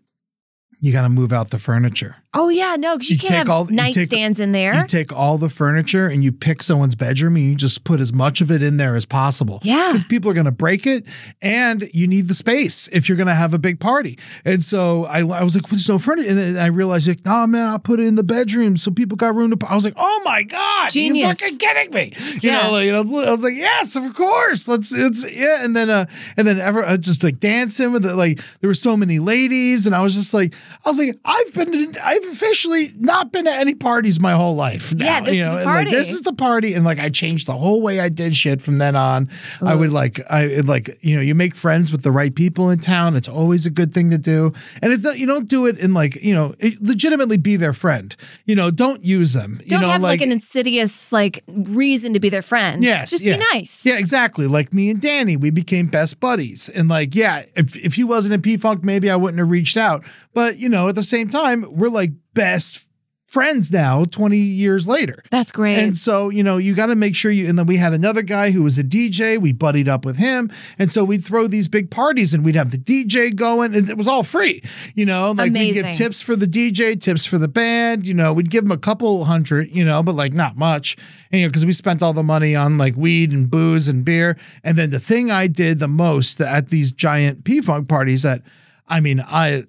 you got to move out the furniture. Oh yeah, no, because you, You can't take have all- you take- nightstands in there. You take all the furniture and you pick someone's bedroom and you just put as much of it in there as possible. Yeah. Because people are going to break it and you need the space if you're going to have a big party. And so I, I was like, there's no furniture. And then I realized, like, oh man, I'll put it in the bedroom so people got room to. I was like, oh my God. Genius. You're fucking kidding me. You Yeah. know, like, you know, I was like, yes, of course. Let's, it's, yeah. And then, uh, and then ever uh, just like dancing with it. Like there were so many ladies and I was just like, I was like, I've been, to, I've officially not been to any parties my whole life. now, Yeah, this you is the and, like, party. this is the party. And like, I changed the whole way I did shit from then on. I would like, I like, you know, you make friends with the right people in town. It's always a good thing to do. And it's not, you don't do it in like, you know, it, legitimately be their friend. You know, don't use them. Don't you know, have like, an insidious like reason to be their friend. Yes. Just yeah. be nice. Yeah, exactly. Like me and Danny, we became best buddies. And like, yeah, if, if he wasn't in P Funk, maybe I wouldn't have reached out. But, you know, at the same time, we're like best friends now 20 years later. That's great. And so, you know, you got to make sure you, and then we had another guy who was a DJ. We buddied up with him. And so we'd throw these big parties and we'd have the DJ going and it was all free, you know, like we'd give tips for the DJ, tips for the band, you know, we'd give them a couple hundred, you know, but like not much, and, you know, because we spent all the money on like weed and booze and beer. And then the thing I did the most at these giant P Funk parties that, I mean, I,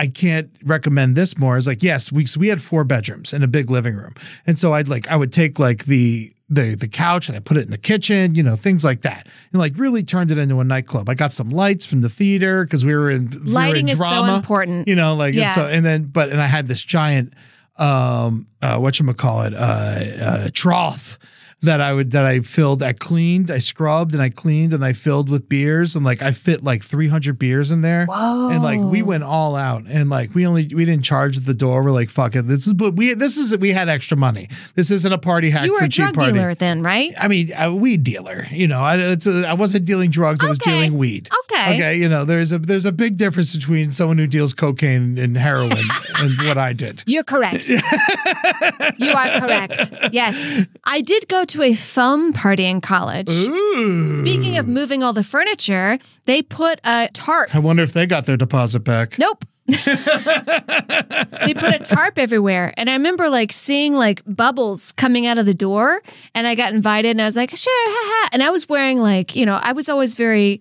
I can't recommend this more. It's like, yes, we so we had four bedrooms and a big living room. And so I'd like I would take like the the the couch and I put it in the kitchen, you know, things like that. And like really turned it into a nightclub. I got some lights from the theater because we were in we were in Lighting is so important. You know, like Yeah. and so and then but and I had this giant um uh whatchamacallit, uh uh trough that I would that I filled, I cleaned, I scrubbed and I cleaned and I filled with beers and like I fit like 300 beers in there. Whoa. And like we went all out and like we only we didn't charge the door. We're like fuck it. This is but we this is we had extra money. This isn't a party hack you were a drug party. dealer then, right? I mean, a weed dealer. You know, I, it's a, I wasn't dealing drugs. I was dealing weed. Okay. Okay. You know, there's a there's a big difference between someone who deals cocaine and heroin *laughs* and what I did. You're correct. *laughs* you are correct. Yes. I did go to a foam party in college. Ooh. Speaking of moving all the furniture, they put a tarp. I wonder if they got their deposit back. Nope. *laughs* they put a tarp everywhere. And I remember like seeing like bubbles coming out of the door. And I got invited and I was like, sure, haha. And I was wearing like, you know, I was always very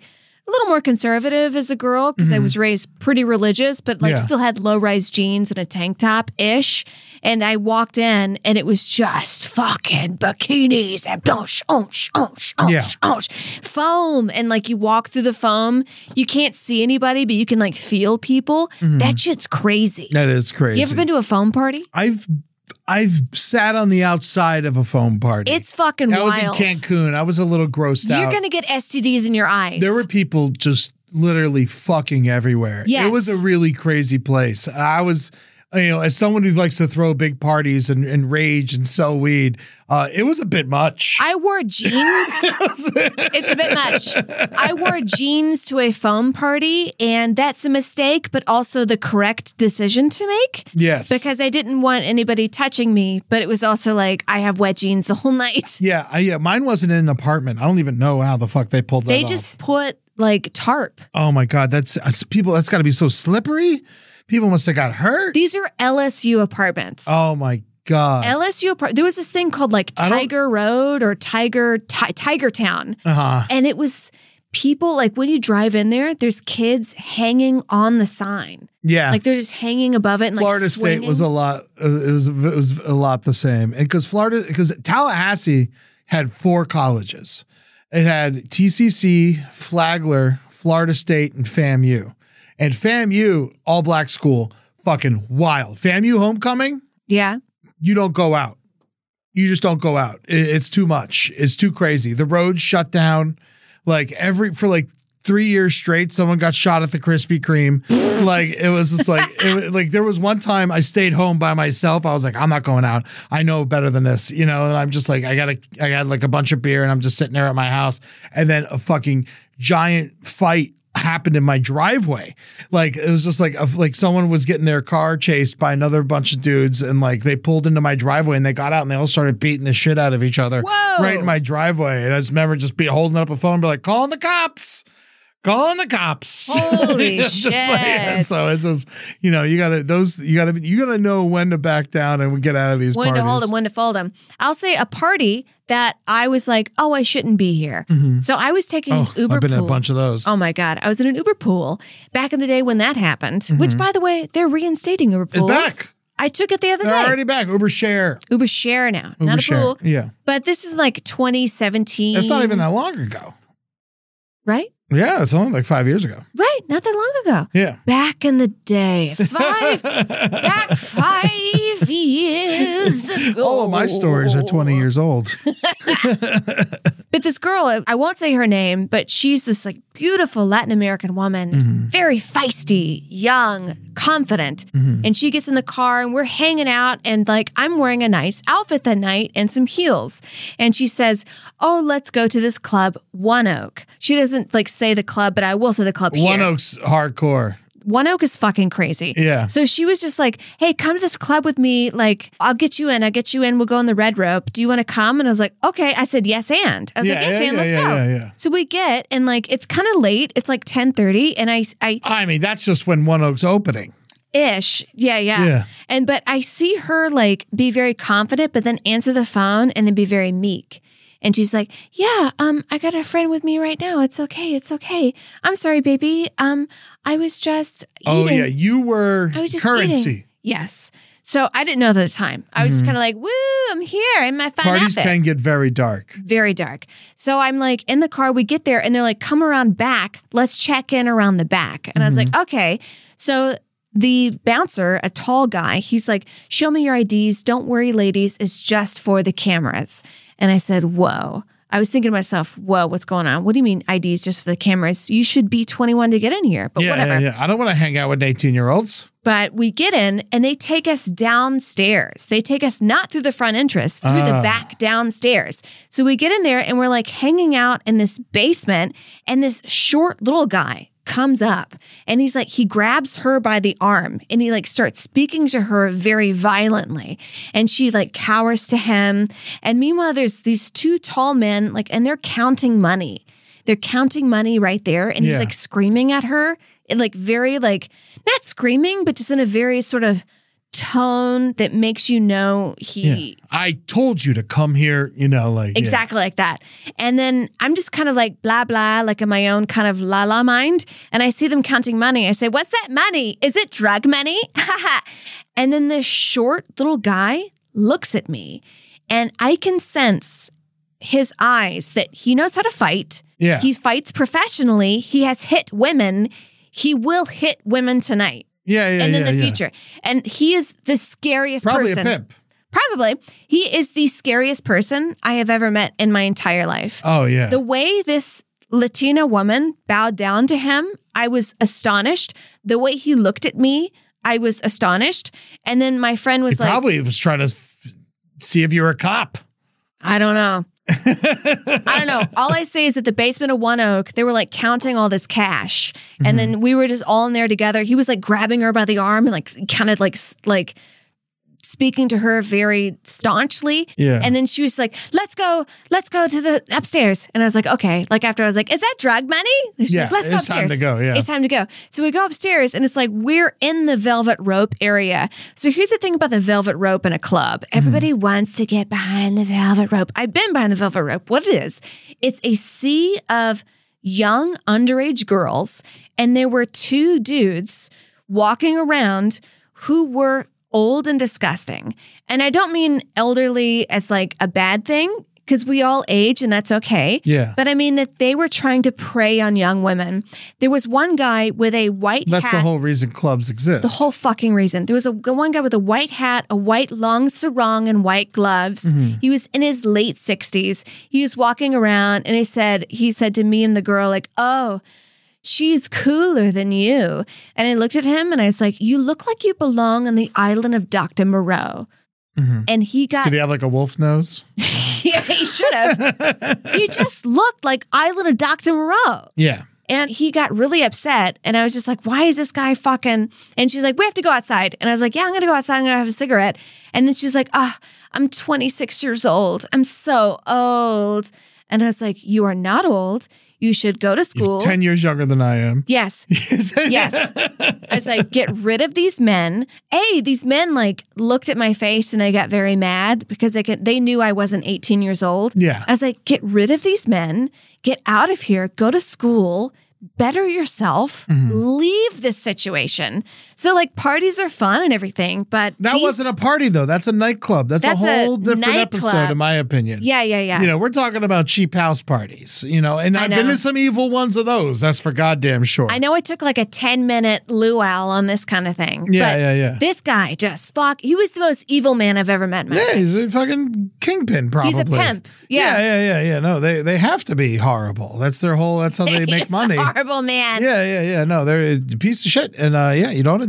a little more conservative as a girl because I was raised pretty religious, but like Mm-hmm. Yeah. still had low rise jeans and a tank top ish. And I walked in and it was just fucking bikinis and donsh, onsh, onsh, onsh, Yeah. foam. And like you walk through the foam, you can't see anybody, but you can like feel people. That shit's crazy. That is crazy. You ever been to a foam party? I've I've sat on the outside of a foam party. It's fucking wild. I was in. Cancun. I was a little grossed out. You're gonna get STDs in your eyes. there were people just literally fucking everywhere. Yes. It was a really crazy place. I was, you know, as someone who likes to throw big parties and, and rage and sell weed, uh, it was a bit much. I wore jeans. *laughs* it's a bit much. I wore jeans to a foam party, and that's a mistake, but also the correct decision to make yes. because I didn't want anybody touching me. But it was also like I have wet jeans the whole night. *laughs* yeah, I, yeah, mine wasn't in an apartment. I don't even know how the fuck they pulled that They off. just put like tarp. Oh my god, that's, that's people. That's got to be so slippery. People must have got hurt. These are LSU apartments. oh my god. LSU apart. There was this thing called like Tiger Road or Tiger Ti- Tiger Town. uh huh. And it was people like when you drive in there, there's kids hanging on the sign. Yeah. Like they're just hanging above it and Florida like State was a lot. uh, It was it was a lot the same, because Florida because Tallahassee had four colleges. It had TCC, Flagler, Florida State, and FAMU. And FAMU, all black school, fucking wild. FAMU homecoming, yeah. you don't go out. You just don't go out. It's too much. It's too crazy. The roads shut down. Like every for like three years straight, someone got shot at the Krispy Kreme. *laughs* like it was just like it, like there was one time I stayed home by myself. I was like, I'm not going out. I know better than this, you know. And I'm just like, I got a, I got like a bunch of beer, and I'm just sitting there at my house, and then a fucking giant fight happened in my driveway. Like it was just like a, like someone was getting their car chased by another bunch of dudes, and like they pulled into my driveway and they got out and they all started beating the shit out of each other Whoa. right in my driveway. And I just remember just be holding up a phone, and be like, calling the cops. Calling the cops. *laughs* Holy just like- shit. so it's just, you know, you gotta those you gotta you gotta know when to back down and get out of these When parties. to hold them, when to fold them. I'll say a party that I was like, oh, I shouldn't be here. Mm-hmm. So I was taking Oh, Uber I've been in a bunch of those. Oh my God. I was in an Uber pool back in the day when that happened, which mm-hmm. by the way, they're reinstating Uber pools. It's back. I took it the other They're day. already back. Uber share. Uber share now, Uber not a share. pool. Yeah. But this is like 2017. It's not even that long ago. right? Yeah, it's only like five years ago. Right. Not that long ago. Yeah. Back in the day, *laughs* five, back five years ago. *laughs* All of my stories are 20 years old. *laughs* But this girl, I won't say her name, but she's this like beautiful Latin American woman, Mm-hmm. very feisty, young, confident. Mm-hmm. And she gets in the car and we're hanging out and like I'm wearing a nice outfit that night and some heels. And she says, "Oh, let's go to this club, One Oak." She doesn't like say the club, but I will say the club here. One Oak's hardcore. One Oak is fucking crazy. Yeah. So she was just like, hey, come to this club with me. Like, I'll get you in. I'll get you in. We'll go on the red rope. Do you want to come? And I was like, okay. I said, yes, and. I was Yeah, like, yes, yeah, and, yeah, let's yeah, go. yeah, yeah. So we get, and like, it's kind of late. It's like 1030. And I, I, I mean, that's just when One Oak's opening. ish. Yeah, yeah. Yeah. And, but I see her like be very confident, but then answer the phone and then be very meek. And she's like, "Yeah, um, I got a friend with me right now. It's okay. It's okay. I'm sorry, baby. Um, I was just Oh, eating. yeah. You were I was just currency. eating. Yes. So I didn't know at the time. I was just kind of like, "Woo! I'm here in my fun Mm-hmm. Parties outfit." can get very dark. Very dark. So I'm like in the car. We get there, and they're like, "Come around back. Let's check in around the back." And I was Mm-hmm. like, "Okay." So the bouncer, a tall guy, he's like, "Show me your IDs. Don't worry, ladies. It's just for the cameras." And I said, "Whoa." I was thinking to myself, "Whoa, what's going on? What do you mean IDs just for the cameras? You should be 21 to get in here." But Yeah, whatever. yeah, yeah. I don't want to hang out with 18 year olds. But we get in and they take us downstairs. They take us not through the front entrance, through the ah. back downstairs. So we get in there and we're like hanging out in this basement, and this short little guy comes up and he's like, he grabs her by the arm and he like starts speaking to her very violently. And she like cowers to him. And meanwhile, there's these two tall men, like, and they're counting money. They're counting money right there. And he's Yeah. like screaming at her, and, like very like not screaming, but just in a very sort of tone that makes you know he I told you to come here, you know, like yeah. Exactly like that. And then I'm just kind of like blah, blah, like in my own kind of la la mind. And I see them counting money. I say, What's that money? Is it drug money? *laughs* and then this short little guy looks at me and I can sense his eyes that he knows how to fight. Yeah. He fights professionally. He has hit women. He will hit women tonight Yeah, yeah, and in the yeah. future. And he is the scariest person. Probably person. a pimp. Probably. He is the scariest person I have ever met in my entire life. Oh yeah. The way this Latina woman bowed down to him, I was astonished. The way he looked at me, I was astonished. And then my friend he was like, probably was trying to f- see if you were a cop. I don't know. I don't know. All I say is that the basement of One Oak, they were like counting all this cash, and mm-hmm. then we were just all in there together. He was like grabbing her by the arm and like kind of like like speaking to her very staunchly. Yeah. And then she was like, "Let's go, let's go to the upstairs." And I was like, "Okay." Like after I was like, "Is that drug money?" And she's Yeah, like, "Let's go upstairs. it's time upstairs." to go, yeah. It's time to go. So we go upstairs, and it's like we're in the velvet rope area. So here's the thing about the velvet rope in a club: mm-hmm. everybody wants to get behind the velvet rope. I've been behind the velvet rope. What it is? It's a sea of young underage girls, and there were two dudes walking around who were old and disgusting. And I don't mean elderly as like a bad thing because we all age and that's okay. Yeah. But I mean that they were trying to prey on young women. There was one guy with a white That's hat. the whole reason clubs exist. The whole fucking reason. There was a one guy with a white hat, a white long sarong, and white gloves. Mm-hmm. He was in his late sixties. He was walking around, and he said, he said to me and the girl, like, "Oh, she's cooler than you." And I looked at him, and I was like, "You look like you belong on the island of Doctor Moreau." And he got Did he have like a wolf nose? *laughs* yeah, he should have. he just looked like Island of Doctor Moreau. Yeah. And he got really upset. And I was just like, why is this guy fucking? And she's like, we have to go outside. And I was like, yeah, I'm going to go outside. I'm going to have a cigarette. And then she's like, ah, I'm 26 years old. I'm so old. And I was like, you are not old. You should go to school. Ten years younger than I am. *laughs* Yes. yes. I was like, get rid of these men. A, these men like looked at my face and they got very mad because they could, they knew I wasn't 18 years old. Yeah. I was like, get rid of these men, get out of here, go to school, better yourself, Mm-hmm. leave this situation. So like parties are fun and everything, but That these- wasn't a party though. That's a nightclub. That's, That's a a whole different nightclub. episode, in my opinion. Yeah, yeah, yeah. You know, we're talking about cheap house parties. You know, and I I've been know. to some evil ones of those. That's for goddamn sure. I know I took like a 10 minute luau on this kind of thing. Yeah, but yeah, yeah. This guy just fuck. He was the most evil man I've ever met Yeah, life. he's a fucking kingpin, probably. He's a pimp. Yeah, Yeah. yeah, yeah, yeah. No, they they have to be horrible. That's their whole. That's how they *laughs* make money. a horrible man. Yeah, yeah, yeah. No, they're a piece of shit. And uh, yeah, you don't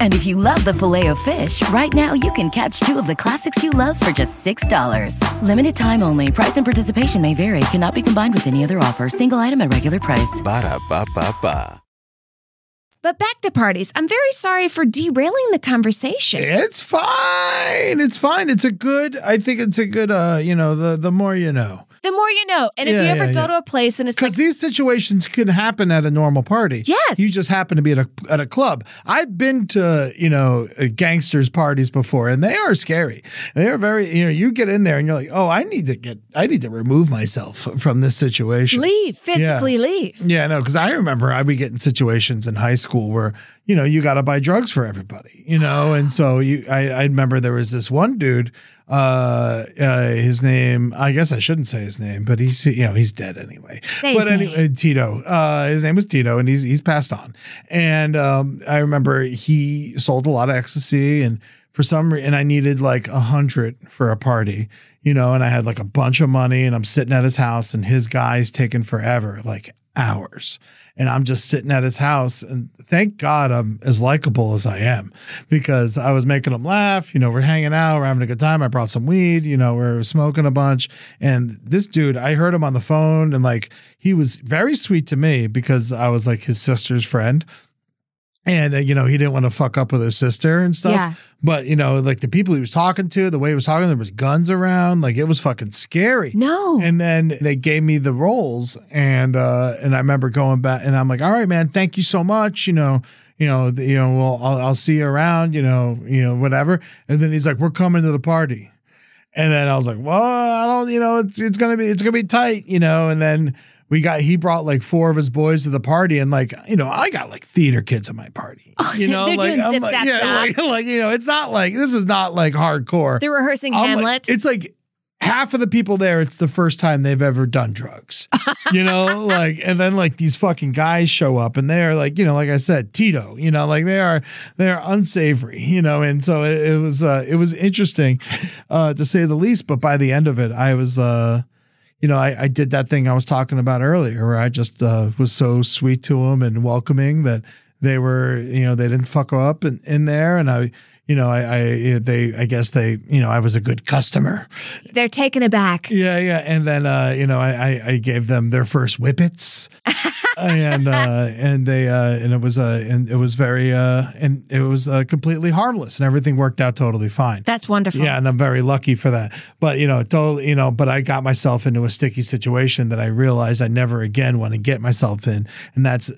And if you love the Filet-O-Fish, right now you can catch two of the classics you love for just $6. Limited time only. Price and participation may vary. Cannot be combined with any other offer. Single item at regular price. Ba-da-ba-ba-ba. But back to parties. I'm very sorry for derailing the conversation. It's fine. It's fine. It's a good. I think it's a good. Uh, you know, the the more you know. The more you know. And if Yeah, you ever yeah, go yeah. to a place and it's Because like, these situations can happen at a normal party. Yes. You just happen to be at a at a club. I've been to you know uh, gangsters parties before, and they are scary. They are very. You know, you get in there and you're like, oh, I need to get. I need to remove myself from this situation. leave, physically leave. Yeah, no, because I remember I'd be getting situations in high school where you know you got to buy drugs for everybody, you know, and so you. I, I remember there was this one dude. Uh, uh, his name. I guess I shouldn't say his name, but he's you know he's dead anyway. Say but anyway, Tito. Uh, his name was Tito, and he's he's passed on. And um, I remember he sold a lot of ecstasy, and for some reason, and I needed like a hundred for a party, you know, and I had like a bunch of money, and I'm sitting at his house, and his guy's taking forever, like hours. And I'm just sitting at his house. And thank God I'm as likable as I am because I was making him laugh. You know, we're hanging out, we're having a good time. I brought some weed, you know, we're smoking a bunch. And this dude, I heard him on the phone and like he was very sweet to me because I was like his sister's friend. And uh, you know he didn't want to fuck up with his sister and stuff. Yeah. But you know, like the people he was talking to, the way he was talking, there was guns around. Like it was fucking scary. No. And then they gave me the rolls, and uh, and I remember going back, and I'm like, all right, man, thank you so much. You know, you know, the, you know, well, I'll, I'll see you around. You know, you know, whatever. And then he's like, we're coming to the party. And then I was like, well, I don't, you know, it's it's gonna be it's gonna be tight, you know. And then we got he brought like four of his boys to the party, and like you know, I got like theater kids at my party. You know, Oh, *laughs* they're like, doing I'm zip, like, zap, yeah, zap. Like, *laughs* like you know, it's not like this is not like hardcore. They're rehearsing I'm like- Hamlet. it's like half of the people there, it's the first time they've ever done drugs. you know, *laughs* like and then like these fucking guys show up and they're like, you know, like I said, Tito, you know, like they are they're unsavory, you know, and so it, it was uh it was interesting uh to say the least, but by the end of it, I was uh you know, I, I did that thing I was talking about earlier where I just uh, was so sweet to them and welcoming that they were, you know, they didn't fuck up in, in there. And I, you know, I, I, they, I guess they, you know, I was a good customer. They're taken aback. Yeah, yeah. And then, uh, you know, I, I, I gave them their first whippets. *laughs* and uh and they uh and it was uh and it was very uh and it was uh, completely harmless and everything worked out totally fine That's wonderful. yeah, and I'm very lucky for that. But you know, totally, you know, but I got myself into a sticky situation that I realized I never again want to get myself in, and that's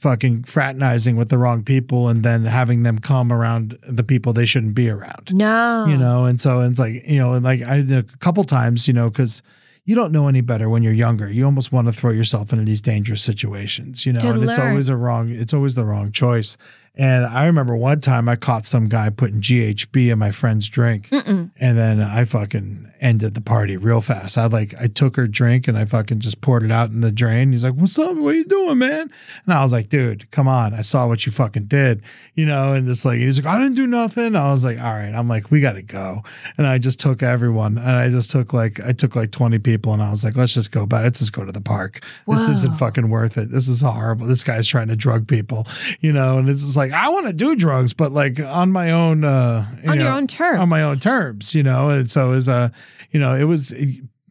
fucking fraternizing with the wrong people and then having them come around the people they shouldn't be around. No. You know, and so it's like, you know, and like I a couple times, you know, because you don't know any better when you're younger. You almost want to throw yourself into these dangerous situations, you know, To and it's always a wrong, it's always the wrong choice. And I remember one time I caught some guy putting GHB in my friend's drink, and then I fucking ended the party real fast. I like I took her drink and I fucking just poured it out in the drain. He's like, "What's up? What are you doing, man?" And I was like, "Dude, come on! I saw what you fucking did, you know." And just like he's like, "I didn't do nothing." I was like, "All right." I'm like, "We got to go," and I just took everyone, and I just took like I took like 20 people, and I was like, "Let's just go back. Let's just go to the park. This isn't fucking worth it. This is horrible. This guy's trying to drug people, you know." And it's just like I want to do drugs, but like on my own, uh, you On your own terms. on my own terms, you know. And so it was uh, you know, it was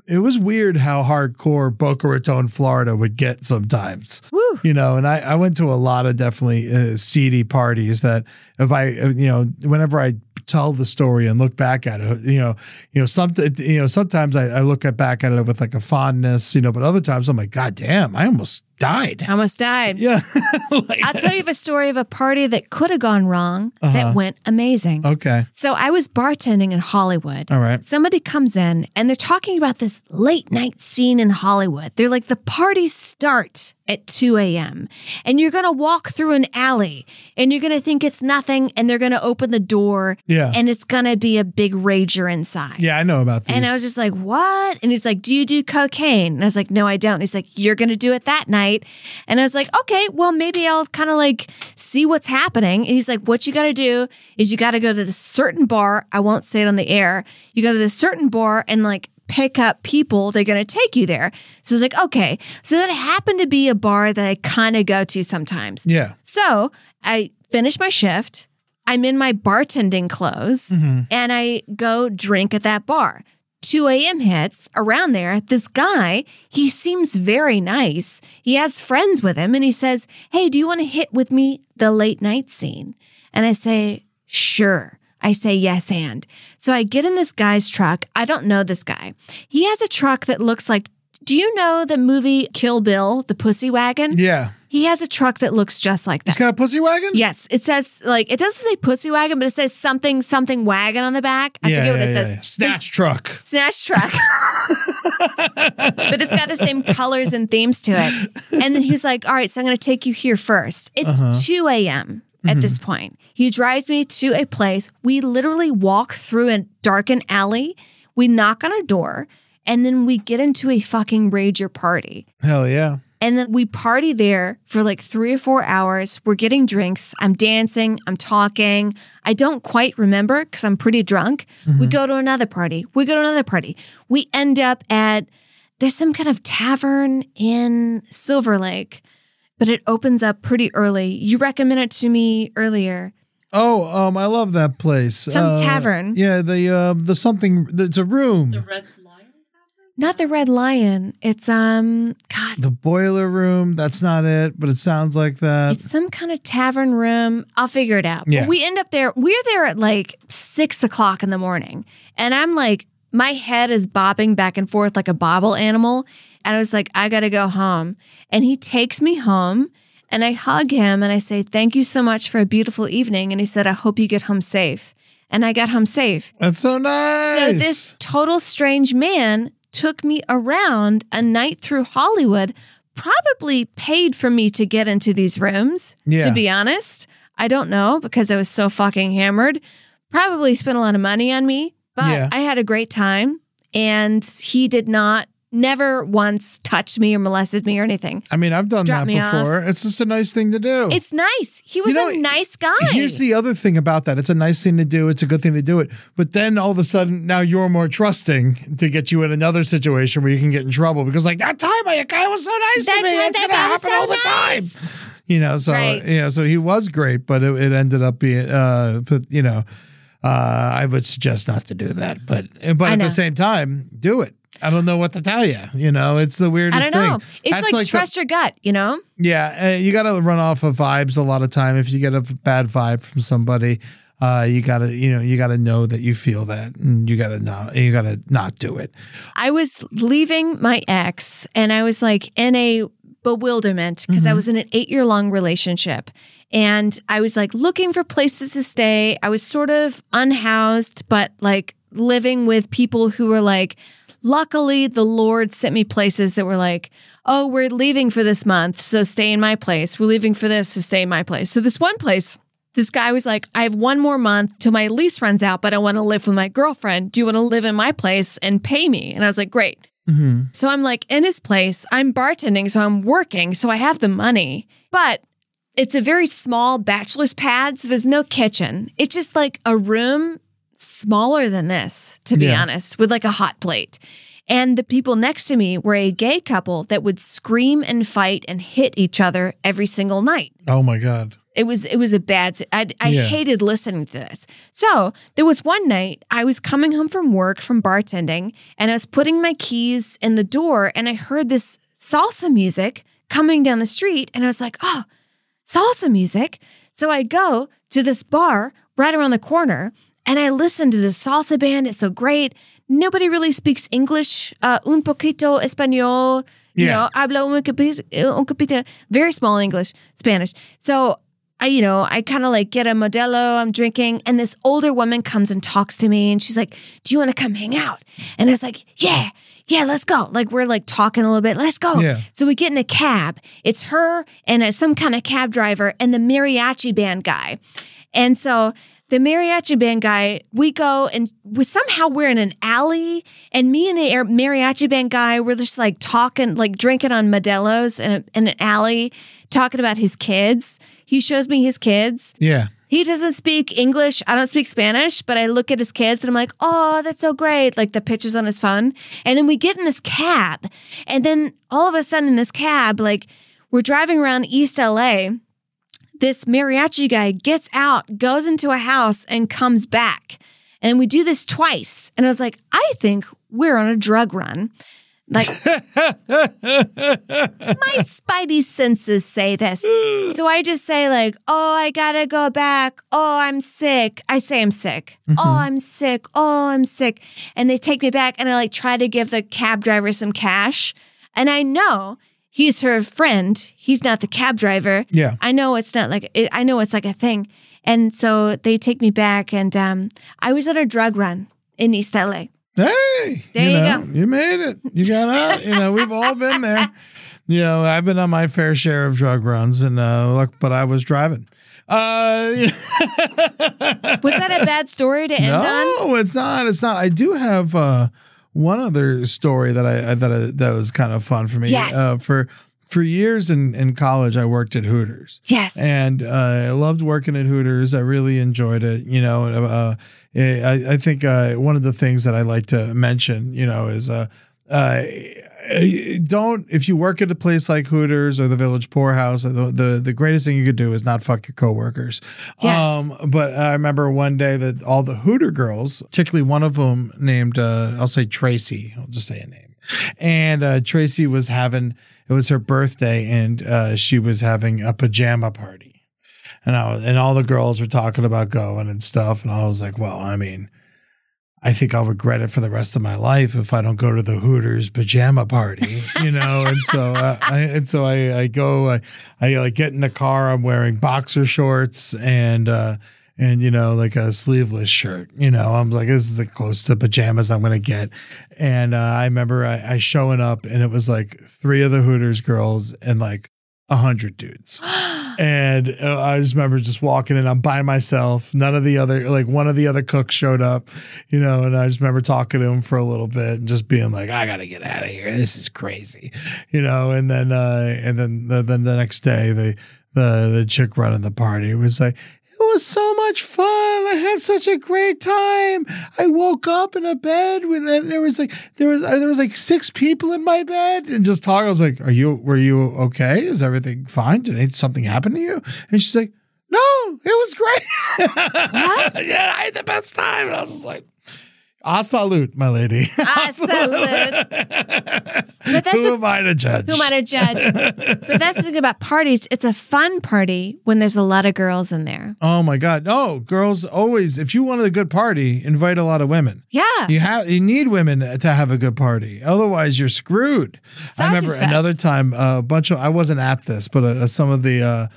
it was weird how hardcore Boca Raton, Florida would get sometimes. Woo. You know, and I, I went to a lot of definitely uh, seedy parties that if I, uh, you know, whenever I tell the story and look back at it, you know, you know, some, you know, sometimes I, I look at back at it with like a fondness, you know, but other times I'm like, God damn, I almost died. Almost died. Yeah. *laughs* Like- I'll tell you a story of a party that could have gone wrong Uh-huh. that went amazing. okay. So I was bartending in Hollywood. All right. Somebody comes in and they're talking about this late night scene in Hollywood. They're like, the parties start at 2 a.m. and you're going to walk through an alley and you're going to think it's nothing and they're going to open the door Yeah. and it's going to be a big rager inside. Yeah, I know about these. And I was just like, what? And he's like, do you do cocaine? And I was like, no, I don't. And he's like, you're going to do it that night. And I was like, okay, well, maybe I'll kind of like see what's happening. And he's like, what you got to do is you got to go to this certain bar. I won't say it on the air. You go to this certain bar and like pick up people. They're going to take you there. So I was like, okay. So that happened to be a bar that I kind of go to sometimes. yeah. So I finish my shift. I'm in my bartending clothes mm-hmm. and I go drink at that bar. 2 a.m. hits around there. This guy, he seems very nice. He has friends with him and he says, Hey, do you want to hit with me the late night scene? And I say, Sure. I say yes and. So I get in this guy's truck. I don't know this guy. He has a truck that looks like, do you know the movie Kill Bill, the pussy wagon? Yeah. He has a truck that looks just like He's that. got a pussy wagon? Yes, it says like it doesn't say pussy wagon, but it says something something wagon on the back. I forget what it says. Snatch truck. Snatch truck. but it's got the same colors and themes to it. And then he's like, All right, so I'm gonna take you here first. It's uh-huh. 2 a.m. at mm-hmm. this point. He drives me to a place. We literally walk through a darkened alley. We knock on a door, and then we get into a fucking rager party. Hell yeah. And then we party there for like three or four hours. We're getting drinks. I'm dancing. I'm talking. I don't quite remember because I'm pretty drunk. We go to another party. We go to another party. We end up at, there's some kind of tavern in Silver Lake, but it opens up pretty early. You recommended it to me earlier. Oh, um, I love that place. Some Uh, tavern. Yeah, the uh, the something. It's a room. The Red Lion? Not the Red Lion. It's um God, The boiler room. That's not it, but it sounds like that. it's some kind of tavern room. I'll figure it out. Yeah. We end up there. We're there at like six o'clock in the morning. And I'm like, my head is bobbing back and forth like a bobble animal. And I was like, I gotta go home. And he takes me home and I hug him and I say, Thank you so much for a beautiful evening. And he said, I hope you get home safe. And I got home safe. That's so nice. So this total strange man took me around a night through Hollywood, probably paid for me to get into these rooms, Yeah. to be honest. I don't know because I was so fucking hammered. Probably spent a lot of money on me, but Yeah. I had a great time and he did not never once touched me or molested me or anything. I mean, I've done Drop that before. It's just a nice thing to do. It's nice. He was know, a nice guy. Here's the other thing about that. It's a nice thing to do. It's a good thing to do it. But then all of a sudden, now you're more trusting to get you in another situation where you can get in trouble because, like that time, my guy was so nice That to me. time, it's gonna happen so all the nice. time. You know, so Right. you know, so he was great, but it, it ended up being, uh, but you know, uh, I would suggest not to do that. But but at the same time, do it. I don't know what to tell you. You know, it's the weirdest I don't know. thing. It's like, the- trust your gut, you know? yeah, uh, you got to run off of vibes a lot of time. If you get a bad vibe from somebody, uh, you got to you know you got to know that you feel that, and you got to not you got to not do it. I was leaving my ex and I was like in a bewilderment because I was in an eight year long relationship. And I was like looking for places to stay. I was sort of unhoused, but like living with people who were like, luckily, the Lord sent me places that were like, oh, we're leaving for this month. So stay in my place. We're leaving for this. So stay in my place. So this one place, this guy was like, I have one more month till my lease runs out, but I want to live with my girlfriend. Do you want to live in my place and pay me? And I was like, great. Mm-hmm. So I'm like in his place. I'm bartending, so I'm working, so I have the money. But it's a very small bachelor's pad, so there's no kitchen. It's just like a room smaller than this, to be Yeah. honest, with like a hot plate. And the people next to me were a gay couple that would scream and fight and hit each other every single night. Oh my god! It was it was a bad. I I Yeah. hated listening to this. So there was one night I was coming home from work from bartending, and I was putting my keys in the door, and I heard this salsa music coming down the street, and I was like, oh, salsa music. So I go to this bar right around the corner, and I listen to this salsa band. It's so great. Nobody really speaks English. Uh, un poquito español. You Yeah. know, hablo un poquito, un poquito, very small English, Spanish. So I, you know, I kind of like get a Modelo, I'm drinking, and this older woman comes and talks to me, and she's like, Do you want to come hang out? And I was like, Yeah, yeah, let's go. Like, we're like talking a little bit, let's go. Yeah. So we get in a cab. It's her and uh some kind of cab driver and the mariachi band guy. And so the mariachi band guy, we go and we somehow we're in an alley, and me and the air- mariachi band guy, we're just like talking, like drinking on Modelo's in, a, in an alley, talking about his kids. He shows me his kids. Yeah, He doesn't speak English. I don't speak Spanish, but I look at his kids and I'm like, oh, that's so great. Like the pictures on his phone. And then we get in this cab. And then all of a sudden in this cab, like we're driving around East LA. This mariachi guy gets out, goes into a house, and comes back. And we do this twice. And I was like, I think we're on a drug run. Like, *laughs* my spidey senses say this. So I just say, like, oh, I gotta go back. Oh, I'm sick. I say I'm sick. Oh, mm-hmm. I'm sick. Oh, I'm sick. And they take me back and I like try to give the cab driver some cash. And I know he's her friend. He's not the cab driver. Yeah. I know it's not like, it, I know it's like a thing. And so they take me back and um, I was on a drug run in East LA. Hey, There you know, go. You made it. You got out. you know, we've all been there. You know, I've been on my fair share of drug runs, and uh, look, but I was driving. Uh, you *laughs* know- Was that a bad story to end on? no, it's not. It's not. I do have uh, one other story that I that I, that was kind of fun for me. Yes. Uh, for for years in in college, I worked at Hooters. Yes. and uh, I loved working at Hooters. I really enjoyed it. You know, uh, I, I think uh, one of the things that I like to mention, you know, is uh, uh, don't if you work at a place like Hooters or the Village Pourhouse, the the, the greatest thing you could do is not fuck your coworkers. Yes. Um, but I remember one day that all the Hooter girls, particularly one of them named uh, I'll say Tracy, I'll just say a name. and uh, Tracy was having it was her birthday, and uh, she was having a pajama party, and I was, and all the girls were talking about going and stuff, and I was like, well, I mean. I think I'll regret it for the rest of my life if I don't go to the Hooters pajama party, you know. and so, uh, I, and so I, I go, I, I like get in the car. I'm wearing boxer shorts and uh, and you know like a sleeveless shirt. You know, I'm like this is the close to pajamas I'm gonna get. And uh, I remember I, I showing up and it was like three of the Hooters girls and like a hundred dudes. *gasps* and uh, I just remember just walking in. I'm by myself. None of the other, like one of the other cooks showed up, you know. And I just remember talking to him for a little bit and just being like, "I gotta get out of here. This is crazy," you know. And then, uh, and then, the, then the next day, the the the chick running the party was like, it was so much fun. I had such a great time. I woke up in a bed when there was like there was uh, there was like six people in my bed and just talking. I was like, "Are you were you okay? Is everything fine? Did something happen to you?" And she's like, "No, it was great. *laughs* yeah, I had the best time." And I was just like. I salute, my lady. I *laughs* salute. But that's Who a- am I to judge? Who am I to judge? but that's the thing about parties. It's a fun party when there's a lot of girls in there. Oh my God! No, girls always. If you want a good party, invite a lot of women. Yeah. You have you need women to have a good party. Otherwise, you're screwed. I remember fest. another time uh, a bunch of I wasn't at this, but uh, some of the uh,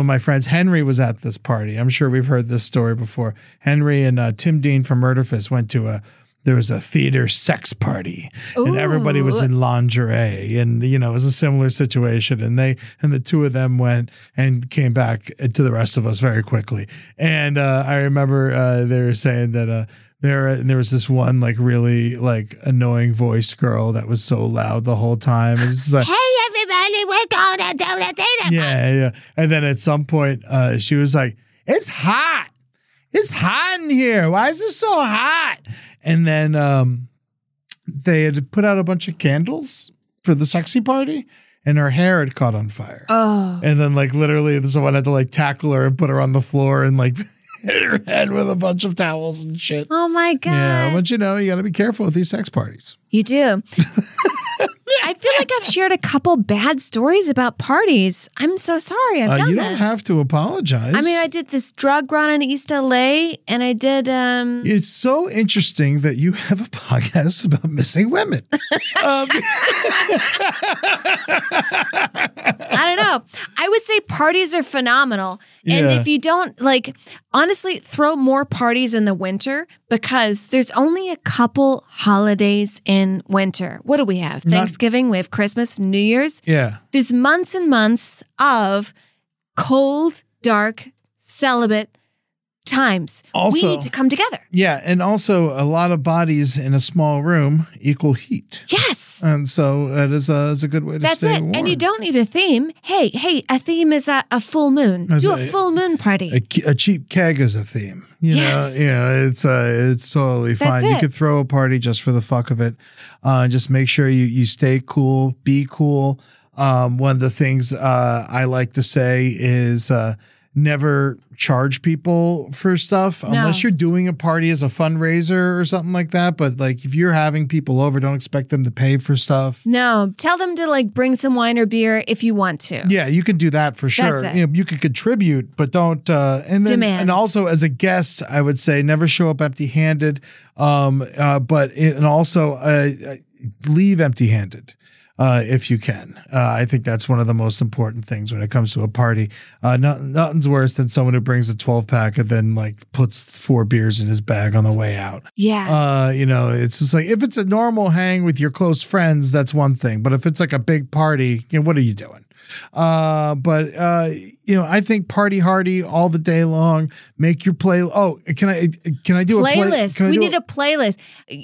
of my friends Henry was at this party. I'm sure we've heard this story before. Henry and uh, Tim Dean from Murderfist went to a there was a theater sex party and everybody was in lingerie and you know it was a similar situation and they and the two of them went and came back to the rest of us very quickly and uh, i remember uh, they were saying that uh, there there was this one like really like annoying voice girl that was so loud the whole time it's like Hey, everybody, we're going to do the theater. yeah yeah and then at some point uh, she was like it's hot it's hot in here why is it so hot and then um they had put out a bunch of candles for the sexy party and her hair had caught on fire Oh. and then like literally someone had to like tackle her and put her on the floor and like *laughs* hit her head with a bunch of towels and shit Oh my God. yeah but you know you got to be careful with these sex parties You do. *laughs* I feel like I've shared a couple bad stories about parties. I'm so sorry. I've uh, done you that. don't have to apologize I mean, I did this drug run in East LA and I did um It's so interesting that you have a *laughs* podcast about missing women. *laughs* um, I don't know. I would say parties are phenomenal. And Yeah. if you don't like honestly throw more parties in the winter because there's only a couple holidays in winter. What do we have? Thanksgiving, we have Christmas, New Year's. yeah. There's months and months of cold, dark, celibate times. Also- we need to come together. Yeah. And also, a lot of bodies in a small room equal heat. Yes. And so it is a, it's a good way to That's stay it. warm. And you don't need a theme. Hey, hey, a theme is a, a full moon. Do a a- full moon party. A, a cheap keg is a theme. You Yes. know, you know, it's uh, it's totally fine. You could throw a party just for the fuck of it. Uh, just make sure you you stay cool, be cool. Um, one of the things uh, I like to say is uh, never charge people for stuff unless you're doing a party as a fundraiser or something like that. But like if you're having people over, don't expect them to pay for stuff. No, tell them to like bring some wine or beer if you want to. Yeah, you can do that for sure. It. You know, you can contribute, but don't. Uh, and then, Demand. and also as a guest, I would say never show up empty-handed. Um, uh, but and also uh, leave empty-handed. Uh, if you can, uh, I think that's one of the most important things when it comes to a party. Uh, no, nothing's worse than someone who brings a 12 pack and then like puts four beers in his bag on the way out. Yeah. Uh, you know, it's just like if it's a normal hang with your close friends, that's one thing. But if it's like a big party, you know, what are you doing? Uh, but uh, you know, I think party hardy all the day long. Make your play. Oh, can I can I do a playlist. we need a playlist.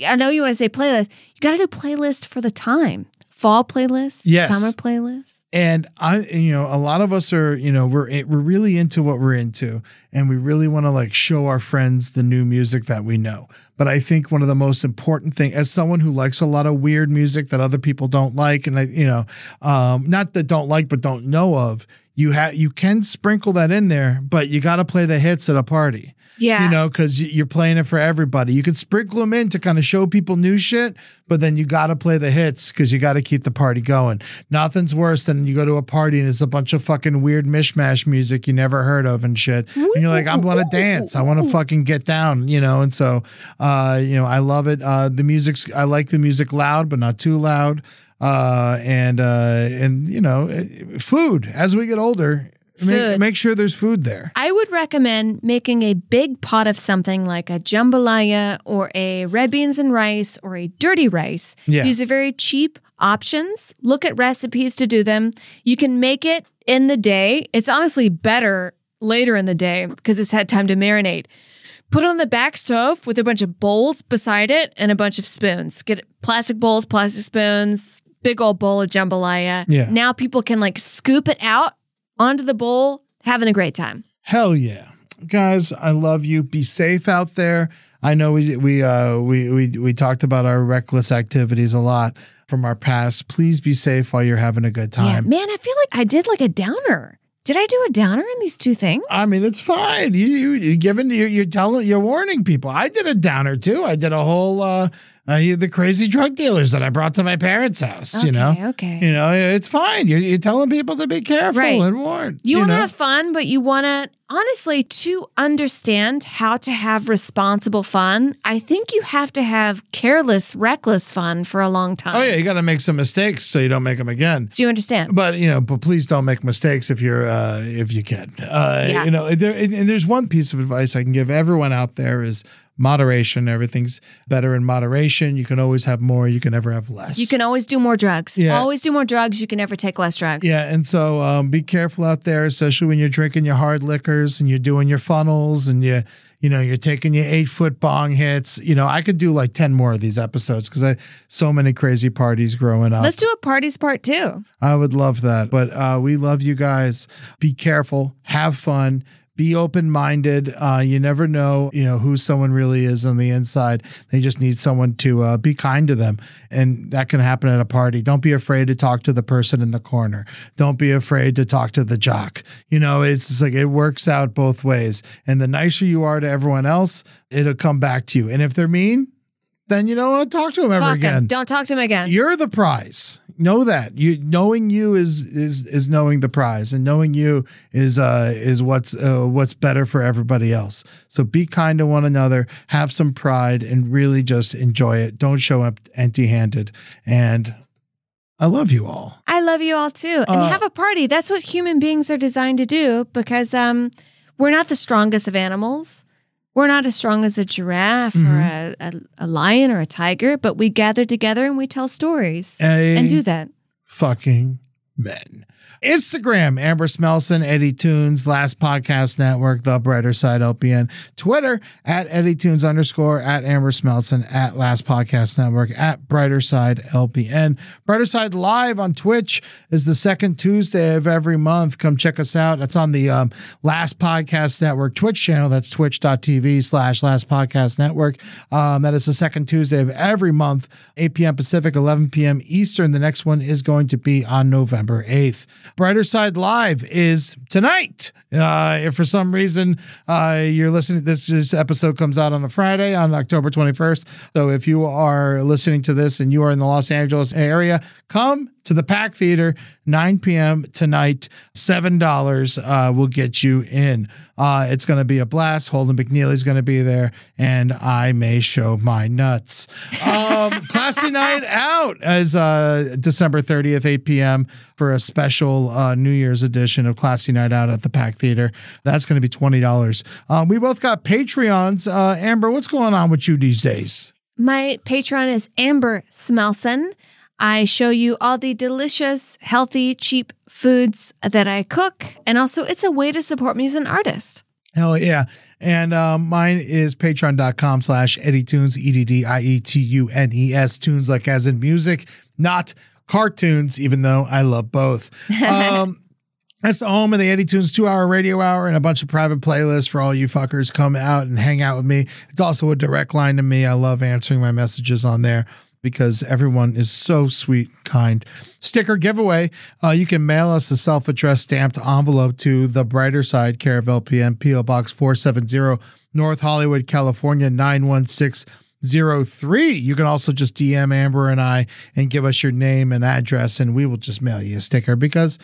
I know you want to say playlist. You got to do playlist for the time. Fall playlist, Yes. summer playlist. and I, you know, a lot of us are, you know, we're we're really into what we're into, and we really want to like show our friends the new music that we know. But I think one of the most important thing, as someone who likes a lot of weird music that other people don't like, and I, you know, um, not that don't like but don't know of, you have you can sprinkle that in there, but you got to play the hits at a party. Yeah. You know, because you're playing it for everybody. You can sprinkle them in to kind of show people new shit, but then you got to play the hits because you got to keep the party going. Nothing's worse than you go to a party and it's a bunch of fucking weird mishmash music you never heard of and shit. And you're like, I want to dance. I want to fucking get down, you know? And so, uh, you know, I love it. Uh, the music's, I like the music loud, but not too loud. Uh, and, uh, and, you know, eh, food as we get older, Make, make sure there's food there. I would recommend making a big pot of something like a jambalaya or a red beans and rice or a dirty rice. Yeah. These are very cheap options. Look at recipes to do them. You can make it in the day. It's honestly better later in the day because it's had time to marinate. Put it on the back stove with a bunch of bowls beside it and a bunch of spoons. Get plastic bowls, plastic spoons, big old bowl of jambalaya. Yeah. Now people can like scoop it out onto the bowl, having a great time. Hell yeah. Guys, I love you. Be safe out there. I know we we uh we we we talked about our reckless activities a lot from our past. Please be safe while you're having a good Yeah, time. man, I feel like I did like a downer. Did I do a downer in these two things? I mean, it's fine. You you you giving you you're telling you're warning people. I did a downer too. I did a whole uh, uh you- the crazy drug dealers that I brought to my parents' house. you know, okay. you know, it's fine. You're, you're telling people to be careful Right. and warn. You, want to have fun, but you want to honestly to understand how to have responsible fun. I think you have to have careless, reckless fun for a long time. Oh yeah, you got to make some mistakes so you don't make them again. So you understand? But you know, but please don't make mistakes if you're uh, if you can. Uh, Yeah. You know, there, and there's one piece of advice I can give everyone out there is moderation. Everything's better in moderation. You can always have more. You can never have less. You can always do more drugs. Yeah. Always do more drugs. You can never take less drugs. Yeah, and so um, be careful out there, especially when you're drinking your hard and you're doing your funnels and you you know you're taking your eight foot bong hits. You know, I could do like ten more of these episodes because I so many crazy parties growing up. Let's do a parties part two. I would love that. But uh, we love you guys. Be careful. Have fun. Be open minded. Uh, you never know, you know, who someone really is on the inside. They just need someone to uh, be kind to them, and that can happen at a party. Don't be afraid to talk to the person in the corner. Don't be afraid to talk to the jock. You know, it's just like it works out both ways. And the nicer you are to everyone else, it'll come back to you. And if they're mean, then you don't want to talk to them ever Fuck again. Don't talk to them again. You're the prize. Know that. You knowing you is is is knowing the prize, and knowing you is uh is what's uh, what's better for everybody else. So be kind to one another, have some pride, and really just enjoy it. Don't show up empty handed. And I love you all. I love you all too. And Uh, have a party. That's what human beings are designed to do because um, we're not the strongest of animals. We're not as strong as a giraffe or mm-hmm. a, a, a lion or a tiger, but we gather together and we tell stories and do that. fucking men. Instagram, Amber Smelson, Eddie Tunes, Last Podcast Network, The Brighter Side LPN. Twitter, at Eddie Tunes underscore, at Amber Smelson, at Last Podcast Network, at Brighter Side LPN. Brighter Side Live on Twitch is the second Tuesday of every month. Come check us out. That's on the um, Last Podcast Network Twitch channel. That's twitch.tv slash Last Podcast Network. Um, that is the second Tuesday of every month, 8 p.m. Pacific, 11 p.m. Eastern. The next one is going to be on November 8th. Brighter Side Live is tonight. Uh, if for some reason uh, you're listening, this, this episode comes out on a Friday on October 21st. So if you are listening to this and you are in the Los Angeles area, come to the Pack Theater, 9 p.m. tonight. $7 uh, will get you in. Uh, it's going to be a blast. Holden McNeely's going to be there, and I may show my nuts. Um, *laughs* Classy Night Out is uh, December 30th, 8 p.m. for a special uh, New Year's edition of Classy Night Out at the Pack Theater. That's going to be $20. Um, we both got Patreons. Uh, Amber, what's going on with you these days? My patron is Amber Smelson. I show you all the delicious, healthy, cheap foods that I cook. And also, it's a way to support me as an artist. Hell yeah. And um, mine is patreon.com slash Eddie Tunes, E D D I E T U N E S, tunes like as in music, not cartoons, even though I love both. *laughs* Um, that's the home of the Eddie Tunes two hour radio hour and a bunch of private playlists for all you fuckers. Come out and hang out with me. It's also a direct line to me. I love answering my messages on there. Because everyone is so sweet, kind. Sticker giveaway. Uh, you can mail us a self addressed stamped envelope to the brighter side, care of LPN, PO Box 470, North Hollywood, California 91603. You can also just DM Amber and I and give us your name and address, and we will just mail you a sticker because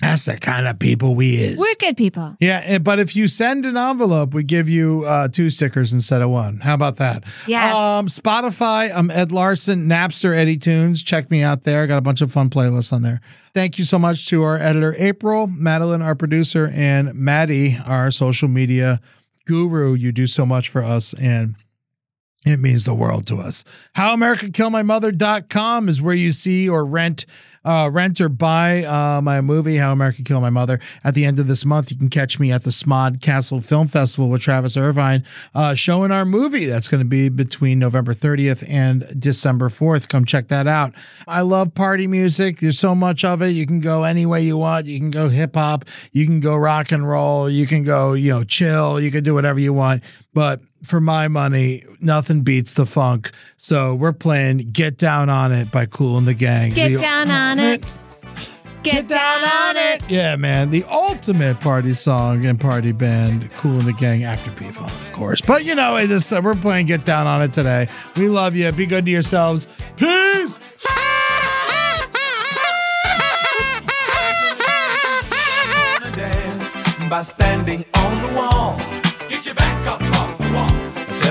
that's the kind of people we is. We're good people. Yeah, eh, but if you send an envelope, we give you uh, two stickers instead of one. How about that? Yes. Um, Spotify, I'm Ed Larson, Napster, Eddie Tunes. Check me out there. I got a bunch of fun playlists on there. Thank you so much to our editor, April, Madeline, our producer, and Maddie, our social media guru. You do so much for us, and it means the world to us. HowAmericaKillMyMother.com is where you see or rent uh, rent or buy uh, my movie, How America Killed My Mother. At the end of this month, you can catch me at the SModcastle Film Festival with Travis Irvine, uh, showing our movie. That's going to be between November 30th and December 4th. Come check that out. I love party music. There's so much of it. You can go any way you want. You can go hip hop. You can go rock and roll. You can go, you know, chill. You can do whatever you want. But for my money, nothing beats the funk. So we're playing Get Down on It by Kool and the Gang. Get The down on it. Get down on it. Yeah, man. The ultimate party song and party band, Kool and the Gang, after people, of course. But you know, hey, this uh, we're playing Get Down on It today. We love you. Be good to yourselves. Peace. by standing on the wall.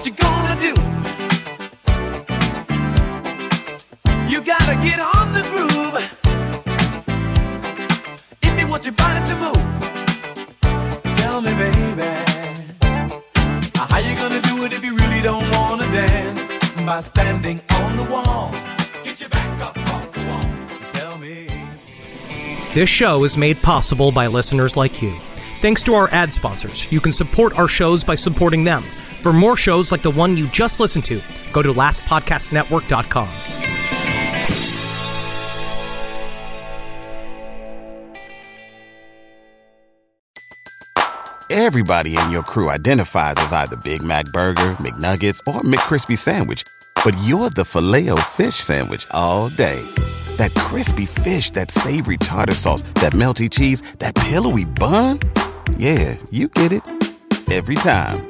What you gonna do? You gotta get on the groove. If you want your body to move, tell me, baby, how you gonna do it if you really don't wanna dance? By standing on the wall. Get your back up off the wall. Tell me. This show is made possible by listeners like you. Thanks to our ad sponsors, you can support our shows by supporting them. For more shows like the one you just listened to, go to lastpodcastnetwork.com. Everybody in your crew identifies as either Big Mac Burger, McNuggets, or McCrispy Sandwich. But you're the filet fish Sandwich all day. That crispy fish, that savory tartar sauce, that melty cheese, that pillowy bun. Yeah, you get it. Every time.